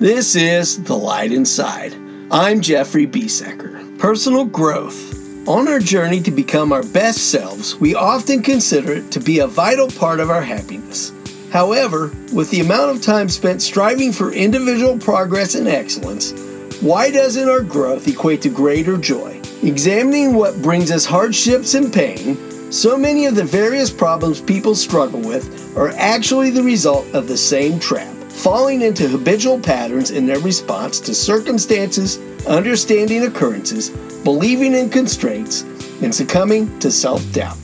This is The Light Inside. I'm Jeffrey Biesecker. Personal growth. On our journey to become our best selves, we often consider it to be a vital part of our happiness. However, with the amount of time spent striving for individual progress and excellence, why doesn't our growth equate to greater joy? Examining what brings us hardships and pain, so many of the various problems people struggle with are actually the result of the same trap falling into habitual patterns in their response to circumstances, understanding occurrences, believing in constraints, and succumbing to self doubt.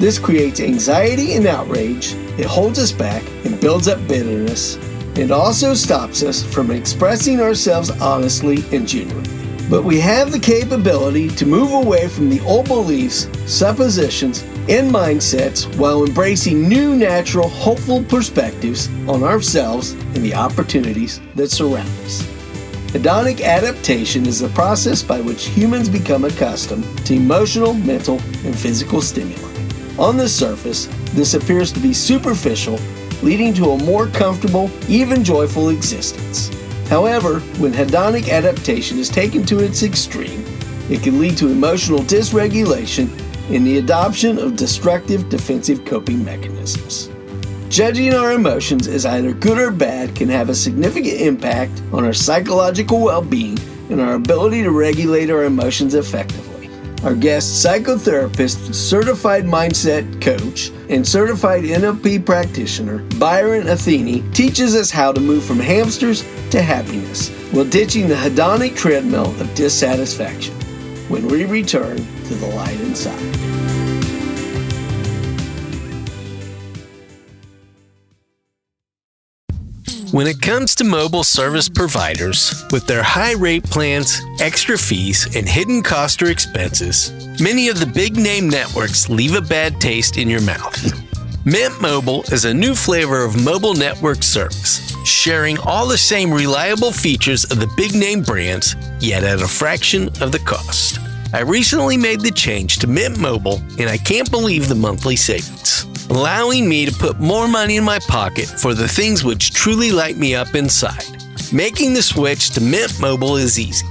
This creates anxiety and outrage, it holds us back and builds up bitterness. It also stops us from expressing ourselves honestly and genuinely. But we have the capability to move away from the old beliefs, suppositions, and mindsets while embracing new, natural, hopeful perspectives on ourselves and the opportunities that surround us. Hedonic adaptation is the process by which humans become accustomed to emotional, mental, and physical stimuli. On the surface, this appears to be superficial, leading to a more comfortable, even joyful existence. However, when hedonic adaptation is taken to its extreme, it can lead to emotional dysregulation and the adoption of destructive defensive coping mechanisms. Judging our emotions as either good or bad can have a significant impact on our psychological well being and our ability to regulate our emotions effectively. Our guest psychotherapist, certified mindset coach, and certified NLP practitioner, Byron Athene, teaches us how to move from hamsters to happiness while ditching the hedonic treadmill of dissatisfaction when we return to the light inside. When it comes to mobile service providers, with their high rate plans, extra fees, and hidden cost or expenses, many of the big name networks leave a bad taste in your mouth. Mint Mobile is a new flavor of mobile network service, sharing all the same reliable features of the big name brands, yet at a fraction of the cost. I recently made the change to Mint Mobile, and I can't believe the monthly savings, allowing me to put more money in my pocket for the things which truly light me up inside. Making the switch to Mint Mobile is easy.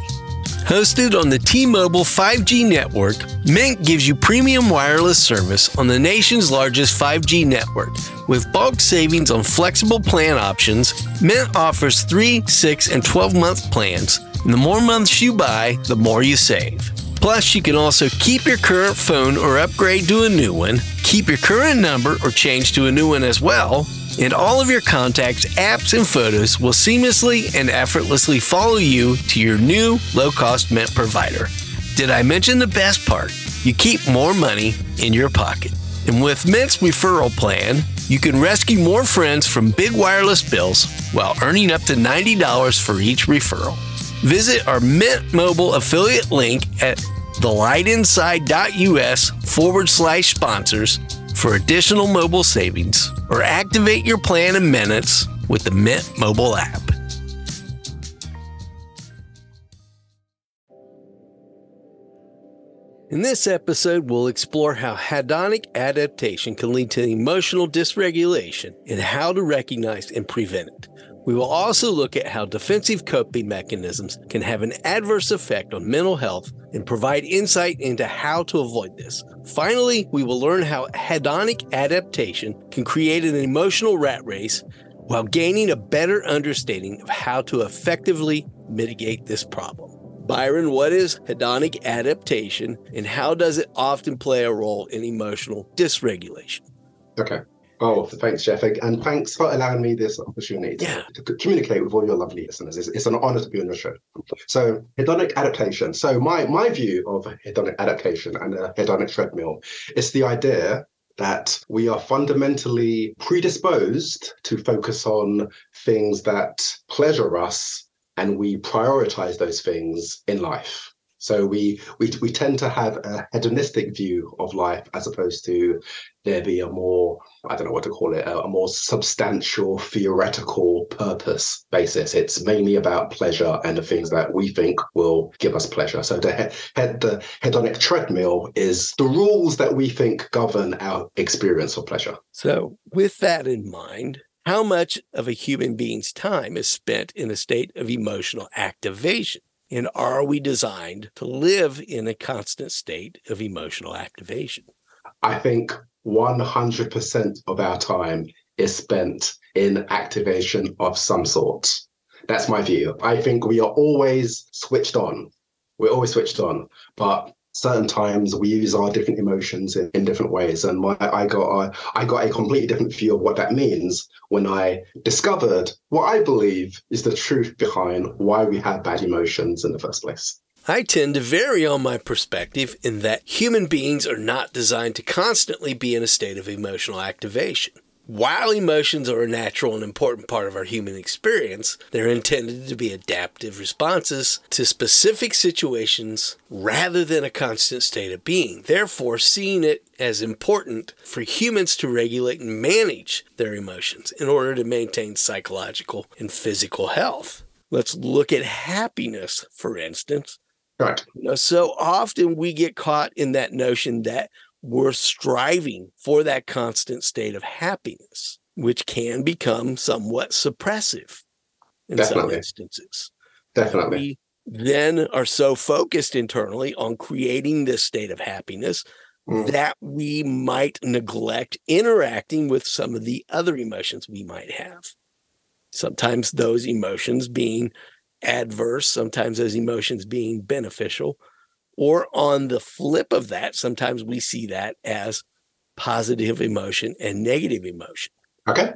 Hosted on the T Mobile 5G network, Mint gives you premium wireless service on the nation's largest 5G network. With bulk savings on flexible plan options, Mint offers 3, 6, and 12 month plans. And the more months you buy, the more you save. Plus, you can also keep your current phone or upgrade to a new one, keep your current number or change to a new one as well, and all of your contacts, apps, and photos will seamlessly and effortlessly follow you to your new low cost Mint provider. Did I mention the best part? You keep more money in your pocket. And with Mint's referral plan, you can rescue more friends from big wireless bills while earning up to $90 for each referral. Visit our Mint Mobile affiliate link at thelightinside.us forward slash sponsors for additional mobile savings or activate your plan in minutes with the Mint mobile app. In this episode, we'll explore how hedonic adaptation can lead to emotional dysregulation and how to recognize and prevent it. We will also look at how defensive coping mechanisms can have an adverse effect on mental health and provide insight into how to avoid this. Finally, we will learn how hedonic adaptation can create an emotional rat race while gaining a better understanding of how to effectively mitigate this problem. Byron, what is hedonic adaptation and how does it often play a role in emotional dysregulation? Okay. Oh, thanks, Jeff, and thanks for allowing me this opportunity yeah. to, to, communicate with all your lovely listeners. It's, it's, an honor to be on your show. So, hedonic adaptation. So, my my view of hedonic adaptation and a hedonic treadmill is the idea that we are fundamentally predisposed to focus on things that pleasure us, and we prioritize those things in life. So we, we we tend to have a hedonistic view of life as opposed to there be a more I don't know what to call it a, a more substantial theoretical purpose basis. It's mainly about pleasure and the things that we think will give us pleasure. So the he- the hedonic treadmill is the rules that we think govern our experience of pleasure. So with that in mind, how much of a human being's time is spent in a state of emotional activation? And are we designed to live in a constant state of emotional activation? I think 100% of our time is spent in activation of some sort. That's my view. I think we are always switched on. We're always switched on, but certain times we use our different emotions in, in different ways and my, i got a, i got a completely different view of what that means when i discovered what i believe is the truth behind why we have bad emotions in the first place I tend to vary on my perspective in that human beings are not designed to constantly be in a state of emotional activation. While emotions are a natural and important part of our human experience, they're intended to be adaptive responses to specific situations rather than a constant state of being. Therefore, seeing it as important for humans to regulate and manage their emotions in order to maintain psychological and physical health. Let's look at happiness, for instance. Right. You know, so often we get caught in that notion that we're striving for that constant state of happiness, which can become somewhat suppressive in Definitely. some instances. Definitely. We then are so focused internally on creating this state of happiness mm. that we might neglect interacting with some of the other emotions we might have. Sometimes those emotions being adverse, sometimes those emotions being beneficial, or on the flip of that, sometimes we see that as positive emotion and negative emotion. Okay.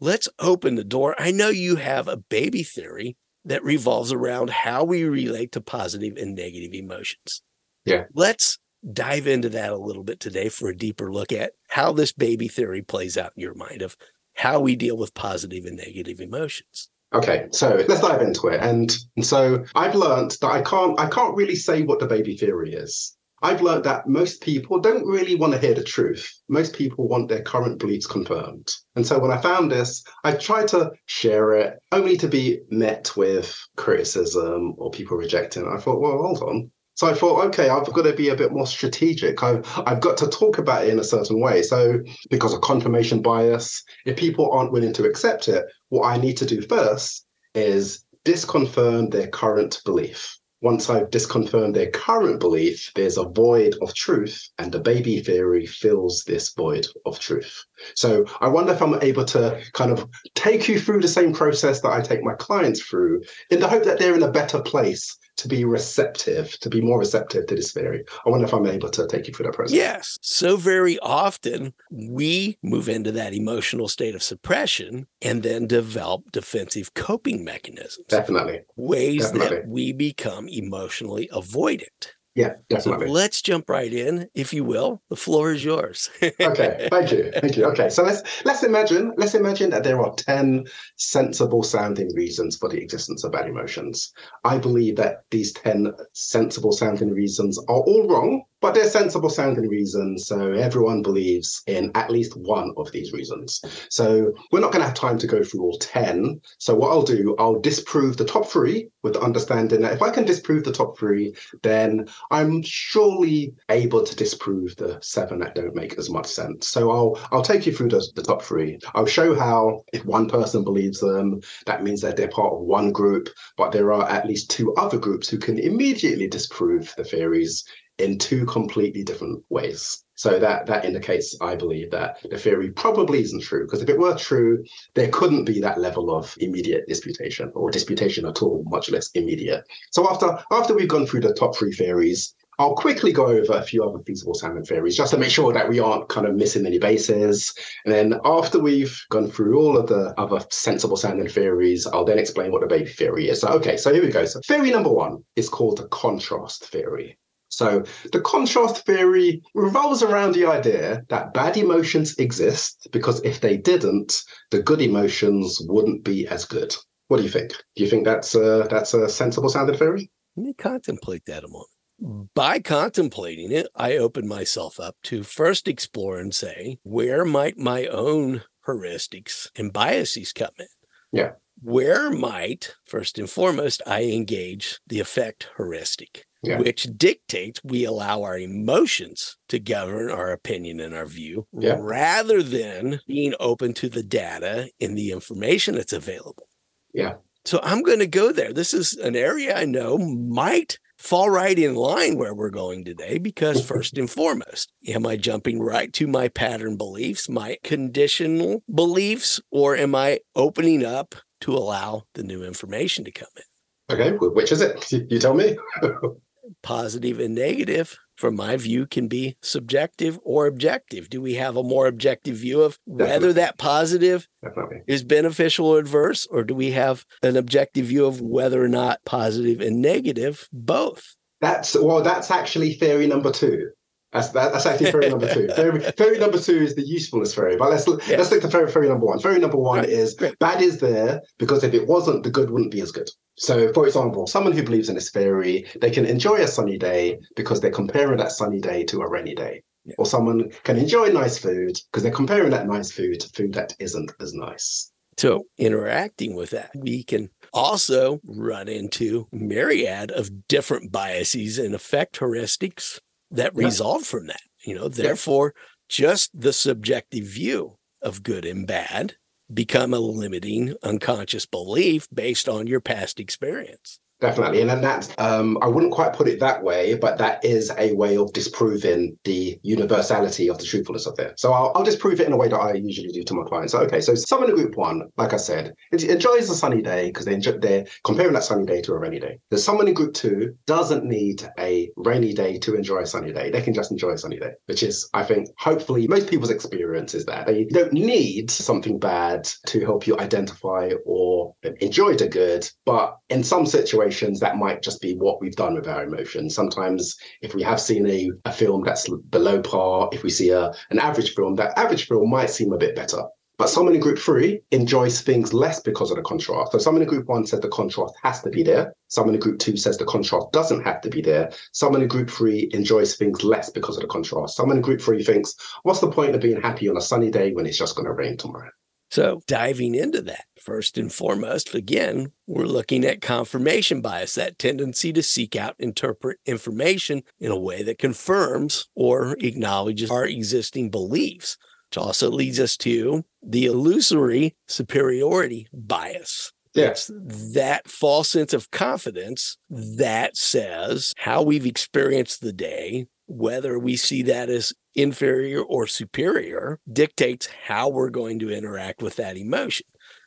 Let's open the door. I know you have a baby theory that revolves around how we relate to positive and negative emotions. Yeah. Let's dive into that a little bit today for a deeper look at how this baby theory plays out in your mind of how we deal with positive and negative emotions. Okay, so let's dive into it. And, so I've learned that I can't I can't really say what the baby theory is. I've learned that most people don't really want to hear the truth. Most people want their current beliefs confirmed. And so when I found this, I tried to share it only to be met with criticism or people rejecting it. I thought, well, hold on. So I thought, okay, I've got to be a bit more strategic. I've, I've got to talk about it in a certain way. So, because of confirmation bias, if people aren't willing to accept it, what I need to do first is disconfirm their current belief. Once I've disconfirmed their current belief, there's a void of truth, and the baby theory fills this void of truth. So I wonder if I'm able to kind of take you through the same process that I take my clients through in the hope that they're in a better place to be receptive, to be more receptive to this theory. I wonder if I'm able to take you through that process. Yes. So very often we move into that emotional state of suppression and then develop defensive coping mechanisms. Definitely. Ways Definitely. that we become emotionally avoidant. Yeah, definitely. So let's jump right in, if you will. The floor is yours. okay, thank you, thank you. Okay, so let's let's imagine let's imagine that there are ten sensible sounding reasons for the existence of bad emotions. I believe that these ten sensible sounding reasons are all wrong, but they're sensible sounding reasons. So everyone believes in at least one of these reasons. So we're not going to have time to go through all 10. So what I'll do, I'll disprove the top three with the understanding that if I can disprove the top three, then I'm surely able to disprove the seven that don't make as much sense. So I'll I'll take you through the, the top three. I'll show how if one person believes them, that means that they're part of one group, but there are at least two other groups who can immediately disprove the theories in two completely different ways. So that that indicates, I believe, that the theory probably isn't true. Because if it were true, there couldn't be that level of immediate disputation or disputation at all, much less immediate. So after after we've gone through the top three theories, I'll quickly go over a few other feasible sounding theories just to make sure that we aren't kind of missing any bases. And then after we've gone through all of the other sensible sounding theories, I'll then explain what the baby theory is. So, okay, so here we go. So theory number one is called the contrast theory. So the contrast theory revolves around the idea that bad emotions exist because if they didn't, the good emotions wouldn't be as good. What do you think? Do you think that's a, that's a sensible sounding theory? Let me contemplate that a moment. By contemplating it, I open myself up to first explore and say, where might my own heuristics and biases come in? Yeah. Where might, first and foremost, I engage the affect heuristic? Yeah. which dictates we allow our emotions to govern our opinion and our view yeah. rather than being open to the data and the information that's available. Yeah. So I'm going to go there. This is an area I know might fall right in line where we're going today because first and foremost am i jumping right to my pattern beliefs my conditional beliefs or am i opening up to allow the new information to come in okay which is it you tell me positive and negative from my view can be subjective or objective do we have a more objective view of Definitely. whether that positive Definitely. is beneficial or adverse or do we have an objective view of whether or not positive and negative both that's well that's actually theory number two that's that, that's actually theory number two. Theory, theory, number two is the usefulness theory. But let's yeah. let's look at theory, theory number one. Theory number one right. is Great. bad is there because if it wasn't, the good wouldn't be as good. So, for example, someone who believes in this theory, they can enjoy a sunny day because they're comparing that sunny day to a rainy day. Yeah. Or someone can enjoy nice food because they're comparing that nice food to food that isn't as nice. So, interacting with that, we can also run into myriad of different biases and affect heuristics that result from that. You know, therefore, just the subjective view of good and bad become a limiting unconscious belief based on your past experience. Definitely. And then that's, um, I wouldn't quite put it that way, but that is a way of disproving the universality of the truthfulness of it. So I'll, I'll disprove it in a way that I usually do to my clients. So, okay, so someone in group one, like I said, enjoys a sunny day because they enjoy, they're comparing that sunny day to a rainy day. There's someone in group two doesn't need a rainy day to enjoy a sunny day. They can just enjoy a sunny day, which is, I think, hopefully most people's experience is that they don't need something bad to help you identify or enjoy the good. But in some situations, emotions, that might just be what we've done with our emotions. Sometimes, if we have seen a, a film that's below par, if we see a, an average film, that average film might seem a bit better. But someone in group three enjoys things less because of the contrast. So someone in group one says the contrast has to be there. Someone in group two says the contrast doesn't have to be there. Someone in group three enjoys things less because of the contrast. Someone in group three thinks, what's the point of being happy on a sunny day when it's just going to rain tomorrow? So, diving into that, first and foremost, again, we're looking at confirmation bias, that tendency to seek out, interpret information in a way that confirms or acknowledges our existing beliefs, which also leads us to the illusory superiority bias. Yeah. It's that false sense of confidence that says how we've experienced the day, whether we see that as inferior or superior dictates how we're going to interact with that emotion.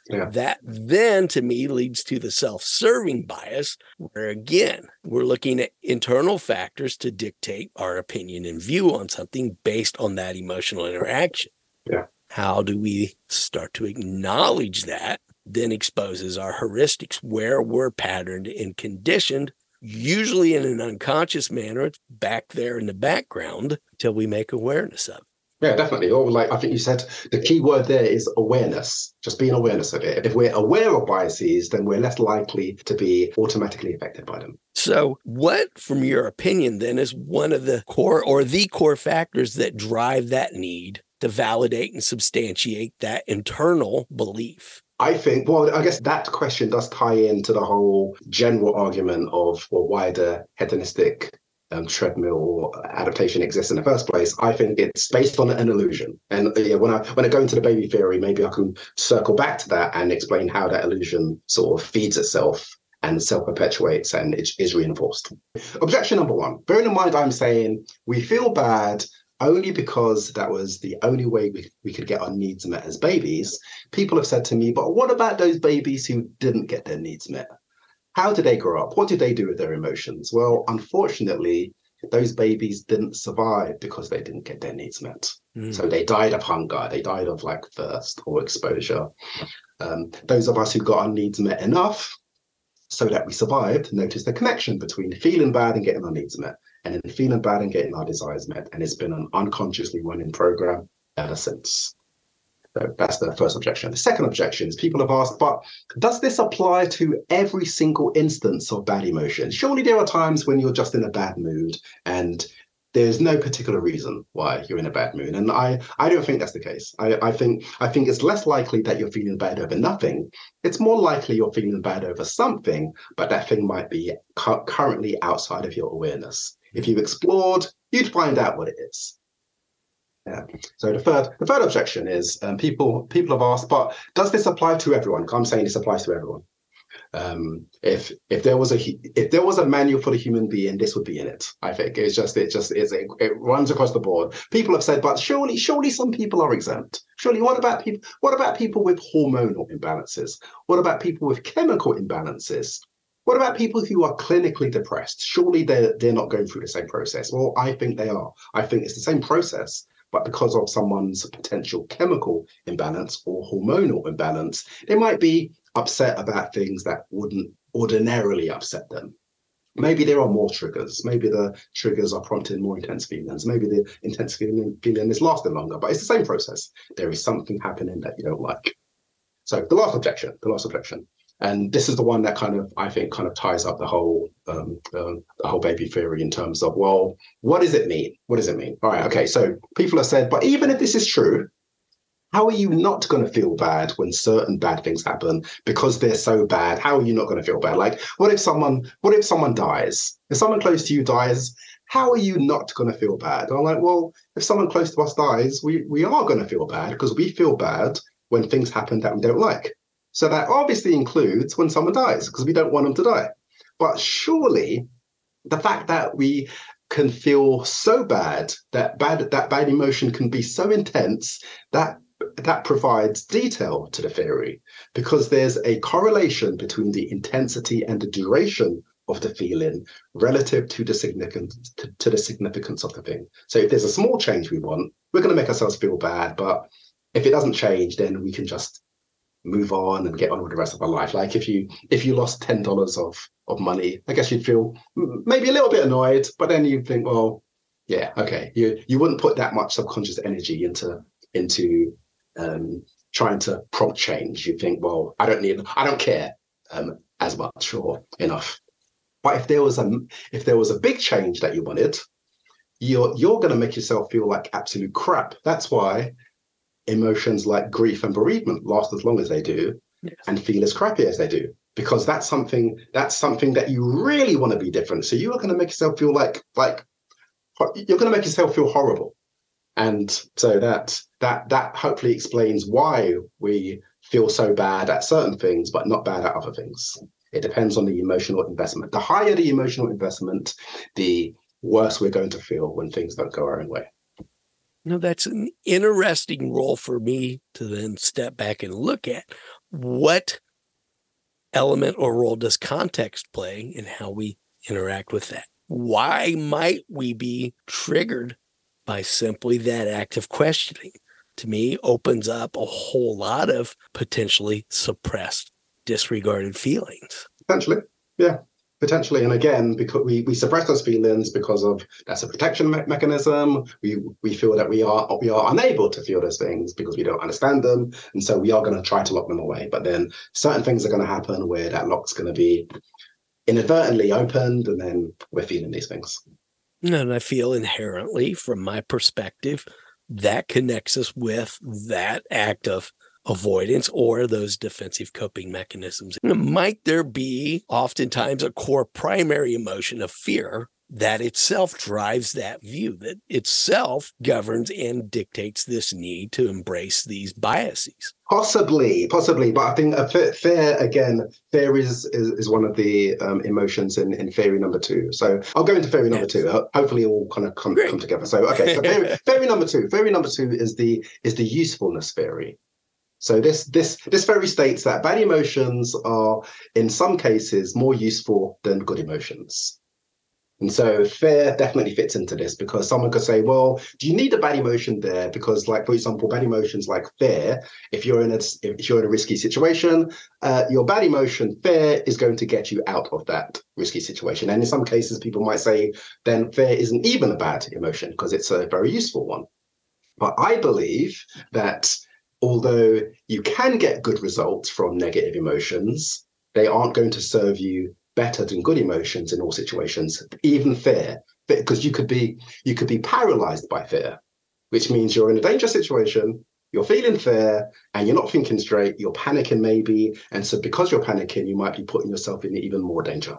Yeah. That then to me leads to the self serving bias, where again, we're looking at internal factors to dictate our opinion and view on something based on that emotional interaction. Yeah. How do we start to acknowledge that? Then exposes our heuristics where we're patterned and conditioned usually in an unconscious manner. It's back there in the background till we make awareness of it. Yeah, definitely. Or like I think you said, the key word there is awareness. Just being awareness of it. If we're aware of biases, then we're less likely to be automatically affected by them. So, what, from your opinion, then, is one of the core or the core factors that drive that need to validate and substantiate that internal belief? I think, well, I guess that question does tie into the whole general argument of well, why the hedonistic um, treadmill adaptation exists in the first place. I think it's based on an illusion. And yeah, when I when I go into the baby theory, maybe I can circle back to that and explain how that illusion sort of feeds itself and self perpetuates and it is reinforced. Objection number one bearing in mind, I'm saying we feel bad only because that was the only way we, we could get our needs met as babies, people have said to me, but what about those babies who didn't get their needs met? How did they grow up? What did they do with their emotions? Well, unfortunately, those babies didn't survive because they didn't get their needs met. Mm. So they died of hunger, they died of like thirst or exposure. Um, those of us who got our needs met enough so that we survived noticed the connection between feeling bad and getting our needs met and then feeling bad and getting our desires met. And it's been an unconsciously running program ever since. So that's the first objection. The second objection is people have asked, but does this apply to every single instance of bad emotion? Surely there are times when you're just in a bad mood and there's no particular reason why you're in a bad mood and i i don't think that's the case i i think i think it's less likely that you're feeling bad over nothing it's more likely you're feeling bad over something but that thing might be cu- currently outside of your awareness if you explored you'd find out what it is yeah. So the third the third objection is um, people people have asked, but does this apply to everyone? I'm saying this applies to everyone. Um, if if there was a if there was a manual for the human being, this would be in it. I think it's just it just it's, it, it runs across the board. People have said, but surely surely some people are exempt. Surely, what about people? What about people with hormonal imbalances? What about people with chemical imbalances? What about people who are clinically depressed? Surely they're they're not going through the same process. Well, I think they are. I think it's the same process, but because of someone's potential chemical imbalance or hormonal imbalance, they might be upset about things that wouldn't ordinarily upset them. Maybe there are more triggers. Maybe the triggers are prompting more intense feelings. Maybe the intense feeling, feeling is lasting longer, but it's the same process. There is something happening that you don't like. So the last objection, the last objection, and this is the one that kind of I think kind of ties up the whole um, um, the whole baby theory in terms of well, what does it mean? What does it mean? All right, okay. So people have said, but even if this is true, how are you not going to feel bad when certain bad things happen because they're so bad? How are you not going to feel bad? Like, what if someone, what if someone dies? If someone close to you dies, how are you not going to feel bad? And I'm like, well, if someone close to us dies, we we are going to feel bad because we feel bad when things happen that we don't like. So that obviously includes when someone dies because we don't want them to die. But surely, the fact that we can feel so bad that bad that bad emotion can be so intense that that provides detail to the theory because there's a correlation between the intensity and the duration of the feeling relative to the significance to, to, the significance of the thing. So if there's a small change we want, we're going to make ourselves feel bad, but if it doesn't change, then we can just move on and get on with the rest of our life. Like if you if you lost ten dollars of of money, I guess you'd feel maybe a little bit annoyed, but then you'd think, well, yeah, okay, you you wouldn't put that much subconscious energy into into um, trying to prompt change. You think, well, I don't need, I don't care um, as much or enough. But if there was a if there was a big change that you wanted, you're you're going to make yourself feel like absolute crap. That's why emotions like grief and bereavement last as long as they do, yes. and feel as crappy as they do, because that's something that's something that you really want to be different. So you are going to make yourself feel like like you're going to make yourself feel horrible and so that that that hopefully explains why we feel so bad at certain things but not bad at other things it depends on the emotional investment the higher the emotional investment the worse we're going to feel when things don't go our own way no that's an interesting role for me to then step back and look at what element or role does context play in how we interact with that why might we be triggered by simply that act of questioning, to me, opens up a whole lot of potentially suppressed, disregarded feelings. Potentially, yeah. Potentially, and again, because we, we suppress those feelings because of that's a protection me- mechanism. We we feel that we are we are unable to feel those things because we don't understand them, and so we are going to try to lock them away. But then certain things are going to happen where that lock's going to be inadvertently opened, and then we're feeling these things. And I feel inherently, from my perspective, that connects us with that act of avoidance or those defensive coping mechanisms. Might there be oftentimes a core primary emotion of fear that itself drives that view, that itself governs and dictates this need to embrace these biases. Possibly, possibly, but I think a fear again. Fear is is, is one of the um, emotions in, in theory number two. So I'll go into theory number yes. two. Hopefully, it will kind of come, come together. So okay, so theory, theory number two. Theory number two is the is the usefulness theory. So this this this theory states that bad emotions are in some cases more useful than good emotions. And so fear definitely fits into this because someone could say, well, do you need a bad emotion there? Because, like for example, bad emotions like fear, if you're in a if you're in a risky situation, uh, your bad emotion fear is going to get you out of that risky situation. And in some cases, people might say, then fear isn't even a bad emotion because it's a very useful one. But I believe that although you can get good results from negative emotions, they aren't going to serve you better than good emotions in all situations. Even fear because you could be you could be paralyzed by fear, which means you're in a dangerous situation. You're feeling fear and you're not thinking straight. You're panicking, maybe. And so, because you're panicking, you might be putting yourself in even more danger.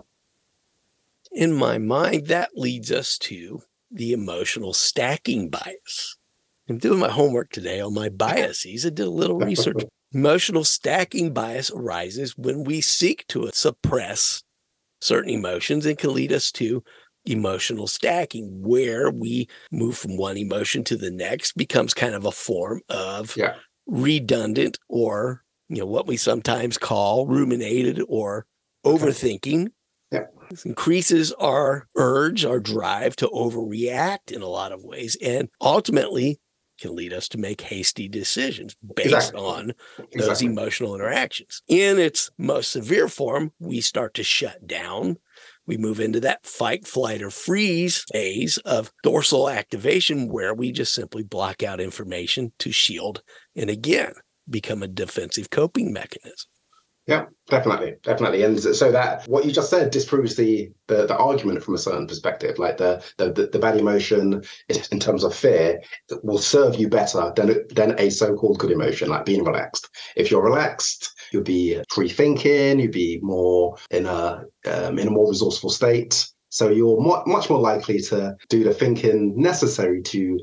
In my mind, that leads us to the emotional stacking bias. I'm doing my homework today on my biases. I did a little research. Emotional stacking bias arises when we seek to suppress certain emotions and can lead us to emotional stacking, where we move from one emotion to the next, becomes kind of a form of yeah. redundant or you know what we sometimes call ruminated or overthinking. Yeah. This increases our urge, our drive to overreact in a lot of ways, and ultimately can lead us to make hasty decisions based exactly. on those exactly. emotional interactions. In its most severe form, we start to shut down. We move into that fight, flight, or freeze phase of dorsal activation where we just simply block out information to shield and again become a defensive coping mechanism. Yeah, definitely, definitely. And so that what you just said disproves the the, the argument from a certain perspective. Like the, the the bad emotion in terms of fear will serve you better than than a so-called good emotion, like being relaxed. If you're relaxed, you'll be free thinking. You'll be more in a um, in a more resourceful state. So you're more, much more likely to do the thinking necessary to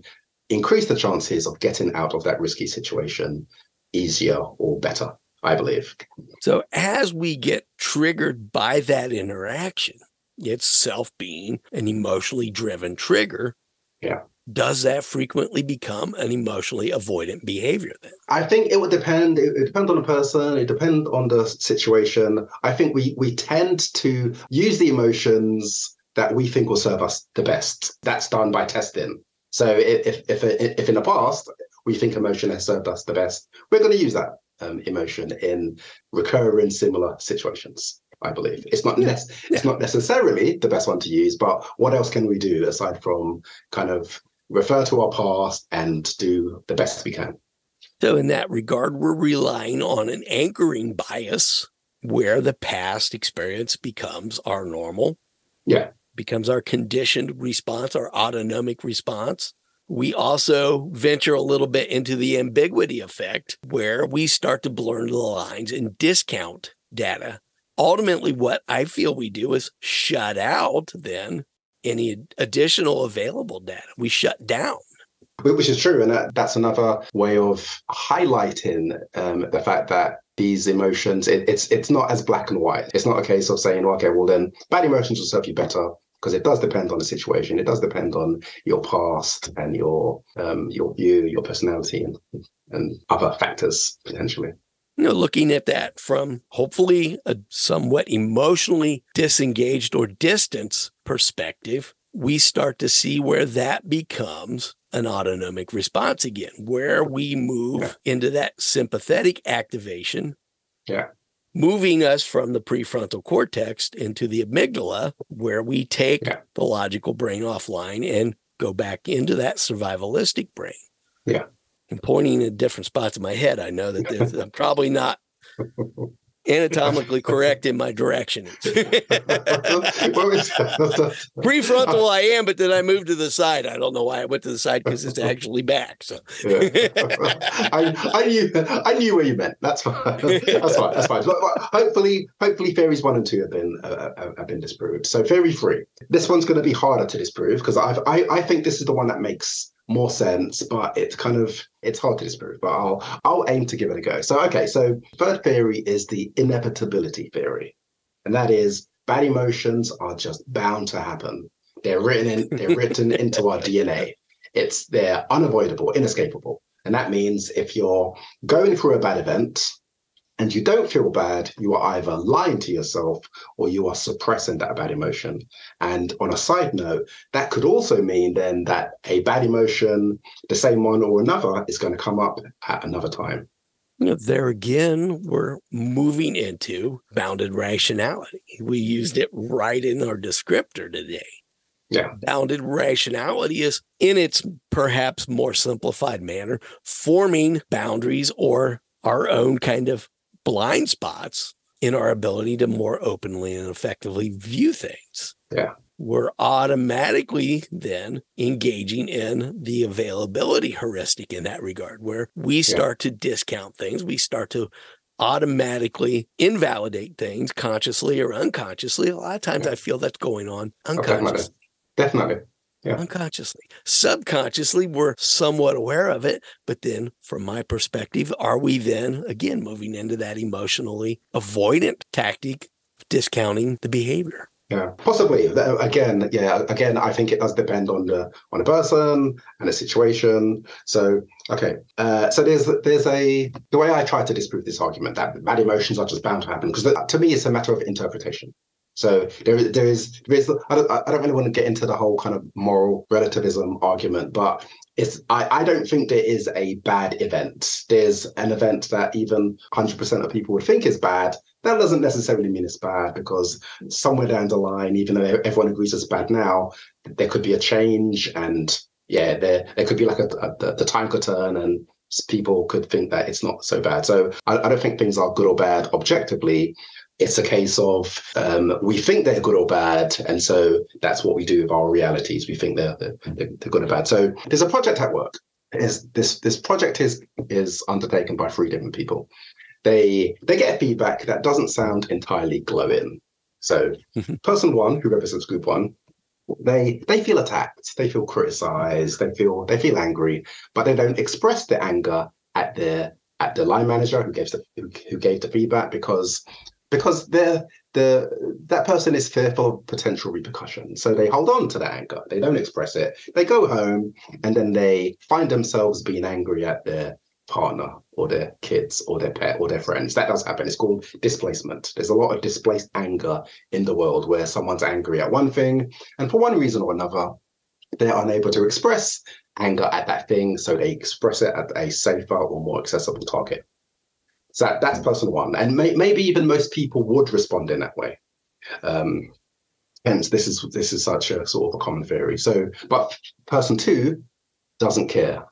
increase the chances of getting out of that risky situation easier or better. I believe. So as we get triggered by that interaction, it's self being an emotionally driven trigger. Yeah. Does that frequently become an emotionally avoidant behavior then? I think it would depend. It, it depends on the person. It depends on the situation. I think we we tend to use the emotions that we think will serve us the best. That's done by testing. So if if if, if in the past we think emotion has served us the best, we're going to use that um, emotion in recurring similar situations. I believe it's not yeah. it's not necessarily the best one to use, but what else can we do aside from kind of refer to our past and do the best we can? So, in that regard, we're relying on an anchoring bias where the past experience becomes our normal. Yeah. Becomes our conditioned response, our autonomic response. We also venture a little bit into the ambiguity effect where we start to blur the lines and discount data. Ultimately, what I feel we do is shut out then any additional available data. We shut down. Which is true. And that, that's another way of highlighting um, the fact that these emotions, it, it's it's not as black and white. It's not a case of saying, okay, well then bad emotions will serve you better because it does depend on the situation. It does depend on your past and your um, your view, your personality, and and other factors potentially. You know, looking at that from hopefully a somewhat emotionally disengaged or distance perspective, we start to see where that becomes an autonomic response again, where we move yeah. into that sympathetic activation. Yeah moving us from the prefrontal cortex into the amygdala, where we take yeah. the logical brain offline and go back into that survivalistic brain. Yeah. And pointing at different spots in my head, I know that I'm probably not anatomically correct in my direction. Prefrontal, I am, but then I moved to the side. I don't know why I went to the side because it's actually back. So I, I, knew, I knew where you meant. That's fine. That's fine. That's fine. Hopefully, hopefully, theories one and two have been uh, uh, have been disproved. So theory three. This one's going to be harder to disprove because I I think this is the one that makes more sense, but it's kind of it's hard to disprove. But I'll I'll aim to give it a go. So okay, so third theory is the inevitability theory, and that is bad emotions are just bound to happen. They're written in they're written into our DNA. It's they're unavoidable, inescapable. And that means if you're going through a bad event, and you don't feel bad, you are either lying to yourself or you are suppressing that bad emotion. And on a side note, that could also mean then that a bad emotion, the same one or another, is going to come up at another time. There again, we're moving into bounded rationality. We used it right in our descriptor today. Yeah. Bounded rationality is, in its perhaps more simplified manner, forming boundaries or our own kind of blind spots in our ability to more openly and effectively view things. Yeah. we're automatically then engaging in the availability heuristic in that regard, where we start yeah. to discount things. We start to automatically invalidate things consciously or unconsciously. A lot of times I feel that's going on unconsciously. Oh, definitely. definitely. Yeah. Unconsciously. Subconsciously, we're somewhat aware of it. But then, from my perspective, are we then again moving into that emotionally avoidant tactic discounting the behavior? Yeah, possibly. Again, yeah. Again, I think it does depend on the on the person and a situation. So, okay. Uh, so there's there's a the way I try to disprove this argument that bad emotions are just bound to happen because to me it's a matter of interpretation. So there, there is, there is. I don't, I don't really want to get into the whole kind of moral relativism argument, but it's. I, I don't think there is a bad event. There's an event that even 100% of people would think is bad, that doesn't necessarily mean it's bad because somewhere down the line, even though everyone agrees it's bad now, there could be a change, and yeah, there there could be like a, a the time could turn, and people could think that it's not so bad. So I, I don't think things are good or bad objectively. It's a case of um, we think they're good or bad, and so that's what we do with our realities. We think they're, they're, they're good or bad. So there's a project at work. Is this this project is is undertaken by three different people they they get feedback that doesn't sound entirely glowing. So person one, who represents group one, they they feel attacked, they feel criticized, they feel they feel angry, but they don't express their anger at their at the line manager who gave the who, who gave the feedback because because they're the that person is fearful of potential repercussions. So they hold on to that anger. They don't express it. They go home and then they find themselves being angry at their partner or their kids or their pet or their friends. That does happen. It's called displacement. There's a lot of displaced anger in the world where someone's angry at one thing, and for one reason or another, they're unable to express anger at that thing, so they express it at a safer or more accessible target. So that, that's person one, and may, maybe even most people would respond in that way. Um, hence, this is this is such a sort of a common theory. So, but person two doesn't care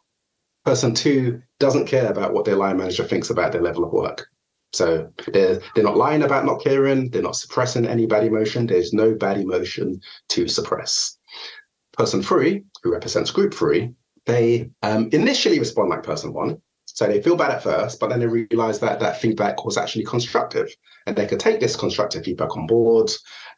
person two doesn't care about what their line manager thinks about their level of work. So they're they're not lying about not caring. They're not suppressing any bad emotion. There's no bad emotion to suppress. Person three, who represents group three, they um, initially respond like person one. So they feel bad at first, but then they realize that that feedback was actually constructive, and they could take this constructive feedback on board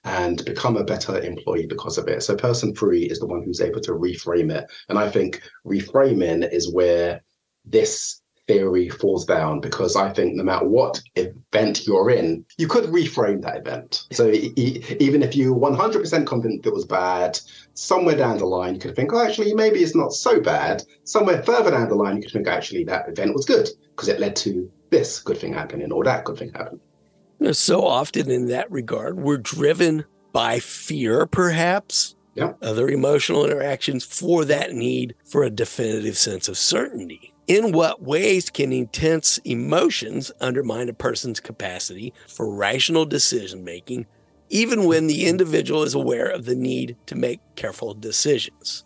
and become a better employee because of it. So person three is the one who's able to reframe it. And I think reframing is where this theory falls down because I think no matter what event you're in, you could reframe that event. So e- even if you're 100% convinced it was bad, somewhere down the line you could think, oh, actually, maybe it's not so bad. Somewhere further down the line, you could think, actually, that event was good because it led to this good thing happening or that good thing happening. So often in that regard, we're driven by fear, perhaps, yeah. other emotional interactions for that need for a definitive sense of certainty. In what ways can intense emotions undermine a person's capacity for rational decision making, even when the individual is aware of the need to make careful decisions?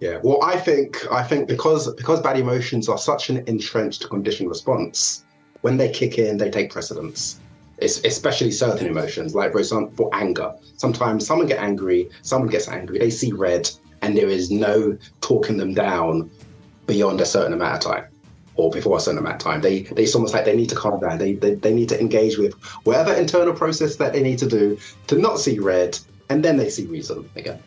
Yeah, well, I think I think because because bad emotions are such an entrenched conditioned response, when they kick in, they take precedence. It's especially certain emotions, like for example, anger. Sometimes someone get angry, someone gets angry, they see red, and there is no talking them down beyond a certain amount of time or before a certain amount of time. They they it's almost like they need to calm down. They, they they need to engage with whatever internal process that they need to do to not see red, and then they see reason again.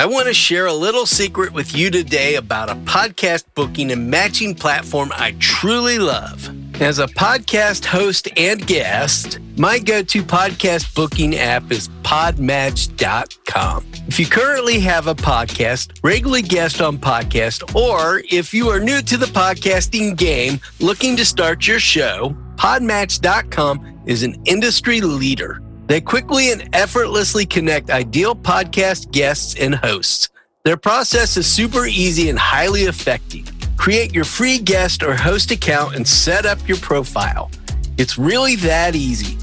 I want to share a little secret with you today about a podcast booking and matching platform I truly love. As a podcast host and guest, my go to podcast booking app is podmatch.com. If you currently have a podcast, regularly guest on podcast, or if you are new to the podcasting game looking to start your show, podmatch.com is an industry leader they quickly and effortlessly connect ideal podcast guests and hosts. Their process is super easy and highly effective. Create your free guest or host account and set up your profile. It's really that easy.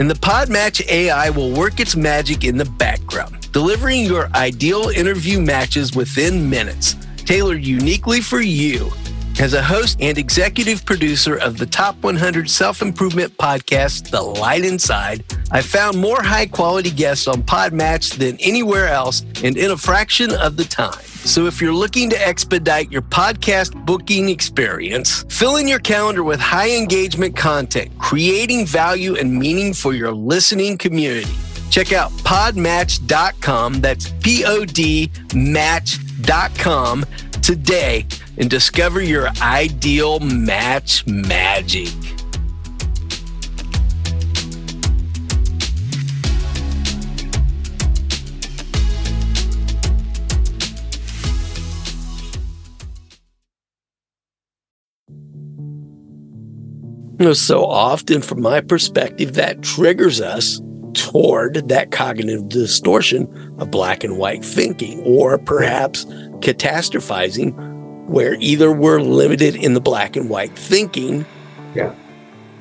And the Podmatch AI will work its magic in the background. delivering your ideal interview matches within minutes, tailored uniquely for you. As a host and executive producer of the Top 100 Self Improvement podcast, The Light Inside, I found more high quality guests on Podmatch than anywhere else and in a fraction of the time. So if you're looking to expedite your podcast booking experience, fill in your calendar with high engagement content, creating value and meaning for your listening community. Check out podmatch.com. That's P O D match.com today and discover your ideal match magic. So often, from my perspective, that triggers us toward that cognitive distortion of black and white thinking, or perhaps catastrophizing, where either we're limited in the black and white thinking. Yeah.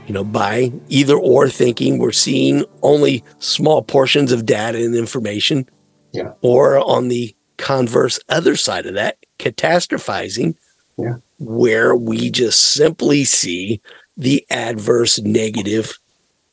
You know, by either or thinking, we're seeing only small portions of data and information. Yeah. Or on the converse other side of that, catastrophizing, yeah. where we just simply see the adverse, negative,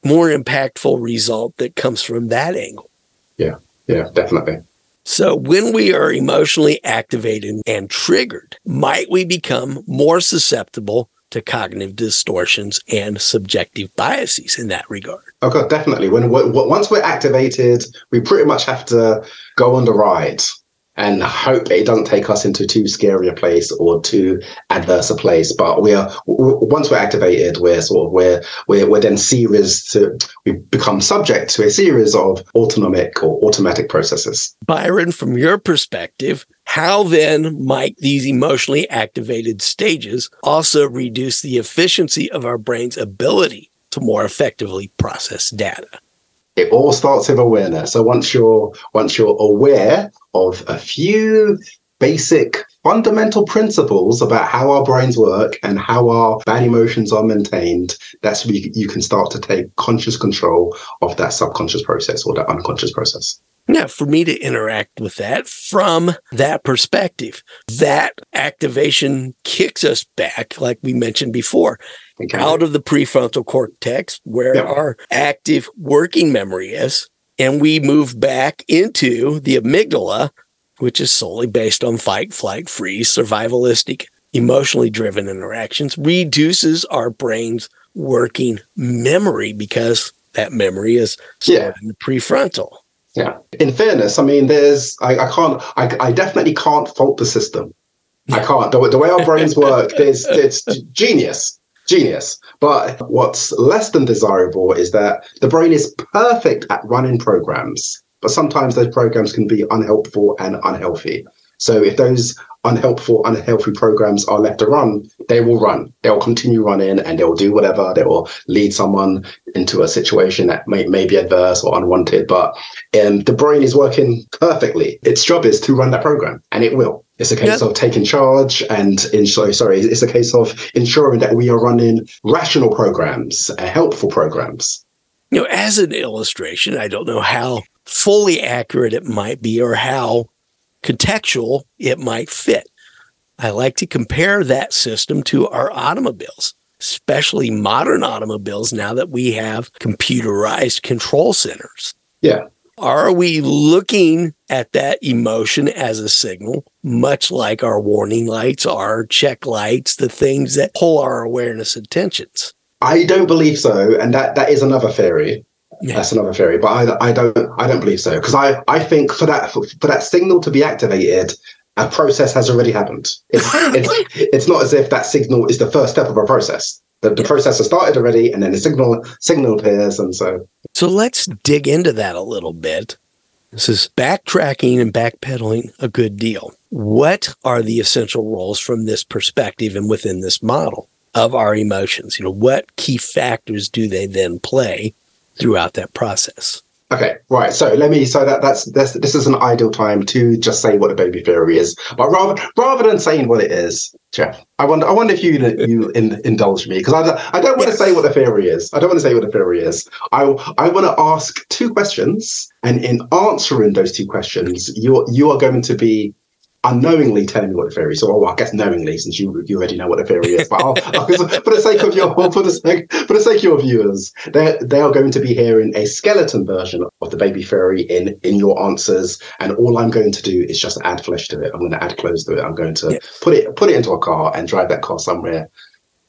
more impactful result that comes from that angle. Yeah, yeah, definitely. So, when we are emotionally activated and triggered, might we become more susceptible to cognitive distortions and subjective biases in that regard? Oh, okay, definitely. When, when once we're activated, we pretty much have to go on the ride and hope it doesn't take us into too scary a place or too adverse a place. But we are once we're activated, we're sort of we're we're, we're then series to we become subject to a series of autonomic or automatic processes. Byron, from your perspective, how then might these emotionally activated stages also reduce the efficiency of our brain's ability to more effectively process data? It all starts with awareness. So once you're once you're aware of a few basic fundamental principles about how our brains work and how our bad emotions are maintained, that's where you, you can start to take conscious control of that subconscious process or that unconscious process. Now, for me to interact with that from that perspective, that activation kicks us back, like we mentioned before, okay. out of the prefrontal cortex where yep. our active working memory is. And we move back into the amygdala, which is solely based on fight, flight, freeze, survivalistic, emotionally driven interactions, reduces our brain's working memory because that memory is yeah. in the prefrontal. Yeah. In fairness, I mean, there's, I, I can't, I, I definitely can't fault the system. I can't. The, the way our brains work, there's, it's genius genius. But what's less than desirable is that the brain is perfect at running programs, but sometimes those programs can be unhelpful and unhealthy. So if those unhelpful, unhealthy programs are left to run, they will run. They'll continue running and they'll do whatever. They will lead someone into a situation that may, may be adverse or unwanted. But um, the brain is working perfectly. Its job is to run that program and it will. It's a case yep. of taking charge and in, sorry, it's a case of ensuring that we are running rational programs, uh, helpful programs. You know, as an illustration, I don't know how fully accurate it might be or how contextual it might fit. I like to compare that system to our automobiles, especially modern automobiles now that we have computerized control centers. Yeah. Are we looking at that emotion as a signal, much like our warning lights, our check lights, the things that pull our awareness attentions? I don't believe so, and that that is another theory. Yeah. That's another theory, but I, I don't I don't believe so because I, I think for that for, for that signal to be activated, a process has already happened. It's, it's, it's not as if that signal is the first step of a process. The, the process has started already, and then the signal signal appears, and so. So let's dig into that a little bit. This is backtracking and backpedaling a good deal. What are the essential roles from this perspective and within this model of our emotions? You know, what key factors do they then play throughout that process? Okay, right. So let me. So that that's this. This is an ideal time to just say what a baby theory is, but rather rather than saying what it is, Jeff, I wonder. I wonder if you you in, indulge me because I, I don't want yes. to say what the theory is. I don't want to say what the theory is. I I want to ask two questions, and in answering those two questions, you you are going to be unknowingly telling me what the theory is. So, oh, well, I guess knowingly, since you you already know what the theory is. But I'll, for the sake of your for the sake for the sake of your viewers, they they are going to be hearing a skeleton version of the baby theory in in your answers, and all I'm going to do is just add flesh to it. I'm going to add clothes to it. I'm going to put it put it into a car and drive that car somewhere.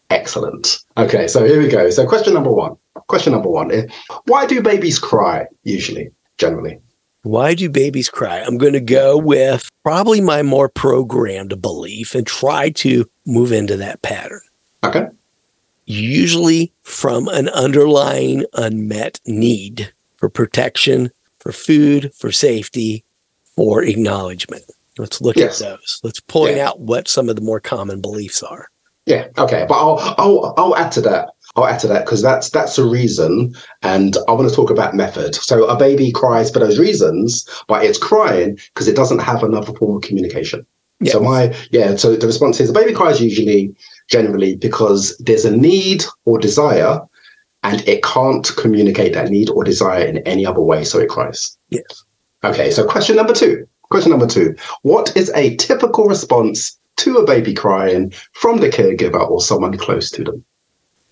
Excellent. Okay, so here we go. So, question number one. Question number one: eh, Why do babies cry usually, generally? Why do babies cry? I'm going to go with probably my more programmed belief and try to move into that pattern. Okay. Usually from an underlying unmet need for protection, for food, for safety, for acknowledgement. Let's look yes. at those. Let's point yeah. out what some of the more common beliefs are. Yeah. Okay. But I'll I'll I'll add to that. I'll add to that because that's that's a reason, and I want to talk about method. So a baby cries for those reasons, but it's crying because it doesn't have another form of communication. Yeah. So my yeah, so the response is a baby cries usually generally because there's a need or desire, and it can't communicate that need or desire in any other way, so it cries. Yes. Okay. So question number two. Question number two. What is a typical response to a baby crying from the caregiver or someone close to them?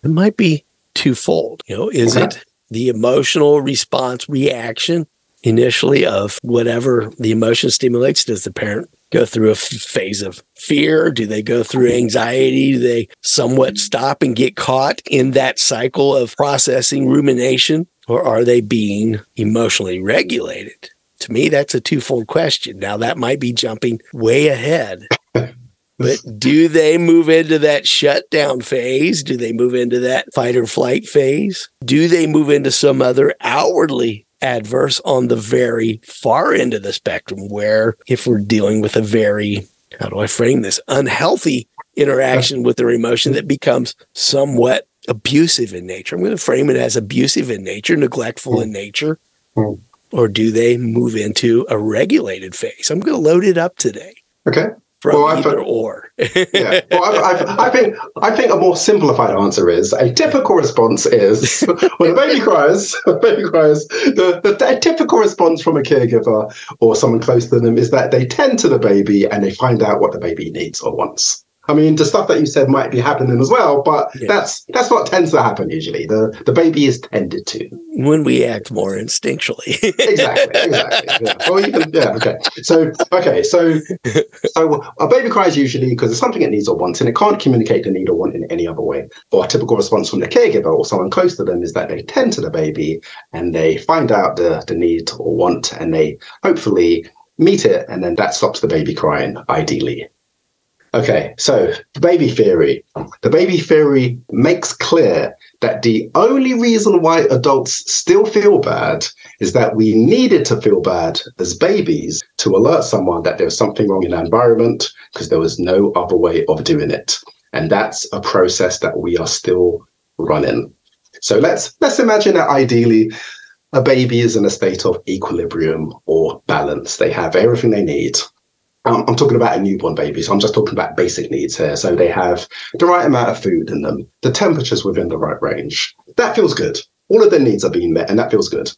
It might be twofold. You know, is it the emotional response reaction initially of whatever the emotion stimulates? Does the parent go through a f- phase of fear? Do they go through anxiety? Do they somewhat stop and get caught in that cycle of processing rumination? Or are they being emotionally regulated? To me, that's a twofold question. Now, that might be jumping way ahead but do they move into that shutdown phase? Do they move into that fight or flight phase? Do they move into some other outwardly adverse on the very far end of the spectrum where if we're dealing with a very, how do I frame this, unhealthy interaction with their emotion that becomes somewhat abusive in nature? I'm going to frame it as abusive in nature, neglectful in nature. Mm-hmm. Or do they move into a regulated phase? I'm going to load it up today. Okay from well, either or. yeah. Well, I've, I've, I think I think a more simplified answer is a typical response is when a baby cries. A baby cries. The, the, the typical response from a caregiver or someone close to them is that they tend to the baby and they find out what the baby needs or wants. I mean, the stuff that you said might be happening as well, but yes. that's that's what tends to happen usually. The the baby is tended to when we act more instinctually. exactly, exactly. Yeah. You can, yeah. Okay. So okay. So so a baby cries usually because it's something it needs or wants, and it can't communicate the need or want in any other way. Or a typical response from the caregiver or someone close to them is that they tend to the baby and they find out the the need or want, and they hopefully meet it, and then that stops the baby crying, ideally. Okay, so the baby theory. The baby theory makes clear that the only reason why adults still feel bad is that we needed to feel bad as babies to alert someone that there was something wrong in our environment because there was no other way of doing it. And that's a process that we are still running. So let's let's imagine that ideally a baby is in a state of equilibrium or balance. They have everything they need. I'm talking about a newborn baby, so I'm just talking about basic needs here. So they have the right amount of food in them, the temperature's within the right range. That feels good. All of their needs are being met, and that feels good.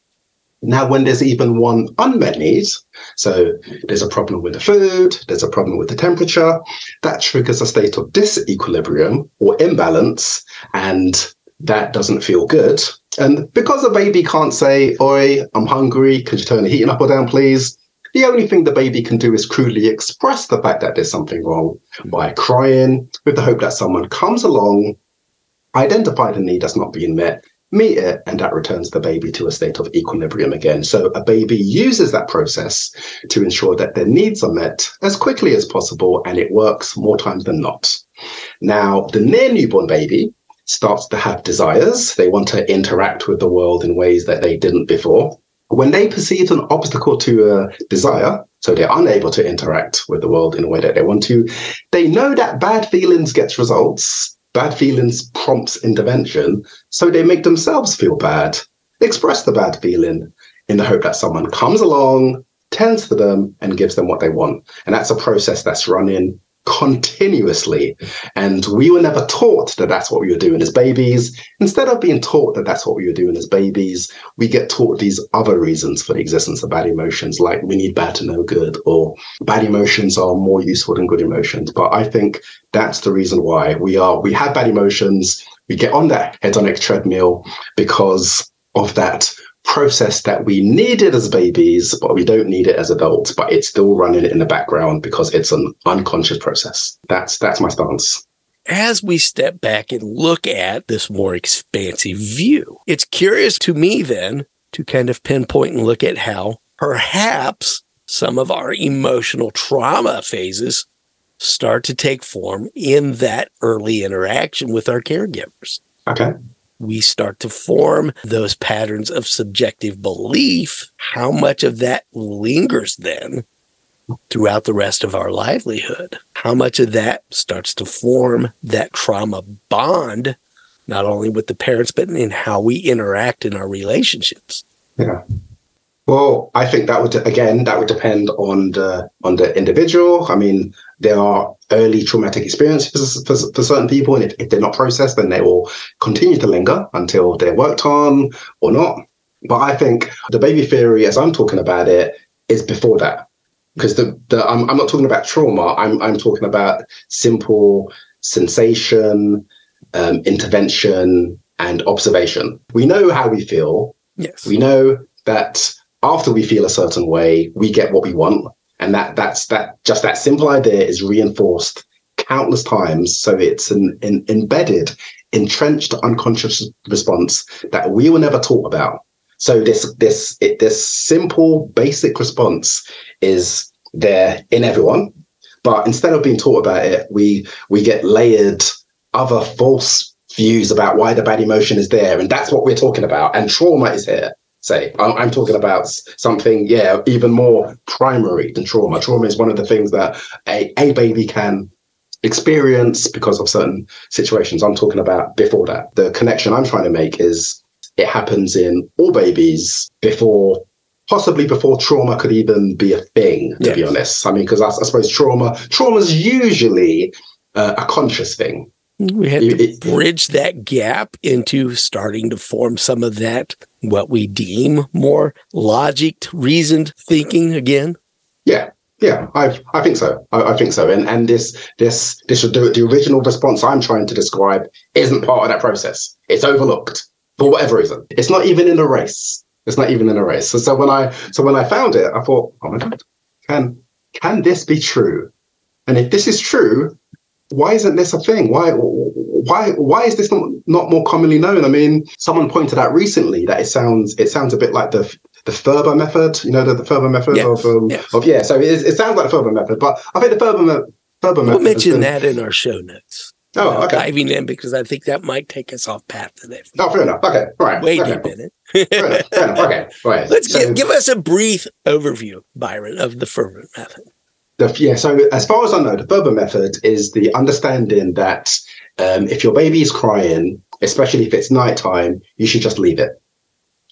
Now, when there's even one unmet need, so there's a problem with the food, there's a problem with the temperature, that triggers a state of disequilibrium or imbalance, and that doesn't feel good. And because a baby can't say, Oi, I'm hungry, could you turn the heating up or down, please? The only thing the baby can do is crudely express the fact that there's something wrong hmm. by crying, with the hope that someone comes along, identify the need that's not being met, meet it, and that returns the baby to a state of equilibrium again. So a baby uses that process to ensure that their needs are met as quickly as possible, and it works more times than not. Now, the near newborn baby starts to have desires. They want to interact with the world in ways that they didn't before. When they perceive an obstacle to a desire, so they're unable to interact with the world in a way that they want to, they know that bad feelings gets results, bad feelings prompts intervention, so they make themselves feel bad, express the bad feeling, in the hope that someone comes along, tends to them, and gives them what they want. And that's a process that's running continuously. And we were never taught that that's what we were doing as babies. Instead of being taught that that's what we were doing as babies, we get taught these other reasons for the existence of bad emotions, like we need bad to know good, or bad emotions are more useful than good emotions. But I think that's the reason why we are, we have bad emotions. We get on that hedonic treadmill because of that process that we needed as babies, but we don't need it as adults, but it's still running in the background because it's an unconscious process. That's that's my stance. As we step back and look at this more expansive view, it's curious to me then to kind of pinpoint and look at how perhaps some of our emotional trauma phases start to take form in that early interaction with our caregivers. Okay we start to form those patterns of subjective belief, how much of that lingers then throughout the rest of our livelihood? How much of that starts to form that trauma bond, not only with the parents, but in how we interact in our relationships? Yeah. Well, I think that would again that would depend on the on the individual. I mean, there are early traumatic experiences for, for, for, certain people, and if, if they're not processed, then they will continue to linger until they're worked on or not. But I think the baby theory, as I'm talking about it, is before that, because the, the I'm, I'm not talking about trauma. I'm I'm talking about simple sensation, um, intervention, and observation. We know how we feel. Yes. We know that after we feel a certain way, we get what we want. And that that's that just that simple idea is reinforced countless times. So it's an, an embedded, entrenched unconscious response that we were never taught about. So this this it, this simple basic response is there in everyone, but instead of being taught about it, we we get layered other false views about why the bad emotion is there, and that's what we're talking about. And trauma is here say. I'm talking about something, yeah, even more primary than trauma. Trauma is one of the things that a, a baby can experience because of certain situations. I'm talking about before that. The connection I'm trying to make is it happens in all babies before possibly before trauma could even be a thing to yes. be honest i mean because I, I, suppose trauma trauma is usually uh, a conscious thing we had to bridge that gap into starting to form some of that, what we deem more logic, reasoned thinking again. Yeah, yeah, I I think so. I, I, think so. And and this this this the, the original response I'm trying to describe isn't part of that process. It's overlooked for whatever reason. It's not even in the race. It's not even in a race. So, so when I so when I found it, I thought, oh my god, can can this be true? And if this is true, why isn't this a thing? Why why why is this not, not more commonly known? I mean, someone pointed out recently that it sounds it sounds a bit like the the Ferber method. You know, the, the Ferber method yes. of um, yes. of yeah. So it, it, sounds like the Ferber method, but I think the Ferber Ferber method. We'll mention been, that in our show notes. Oh, okay. Diving in because I think that might take us off path today. Oh, fair enough. Okay, right. Way okay. in it. fair enough. Fair enough. Okay, right. Let's so, give, give us a brief overview, Byron, of the Ferber method. The, yeah, so as far as I know, the Ferber method is the understanding that um, if your baby is crying, especially if it's nighttime, you should just leave it.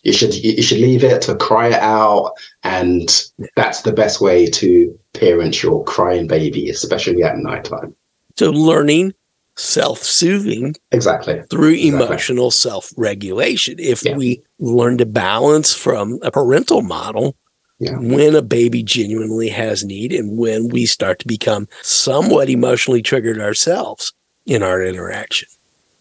You should you should leave it to cry it out, and that's the best way to parent your crying baby, especially at nighttime. So learning self-soothing exactly through emotional self-regulation. If yeah. we learn to balance from a parental model, yeah. when a baby genuinely has need and when we start to become somewhat emotionally triggered ourselves in our interaction.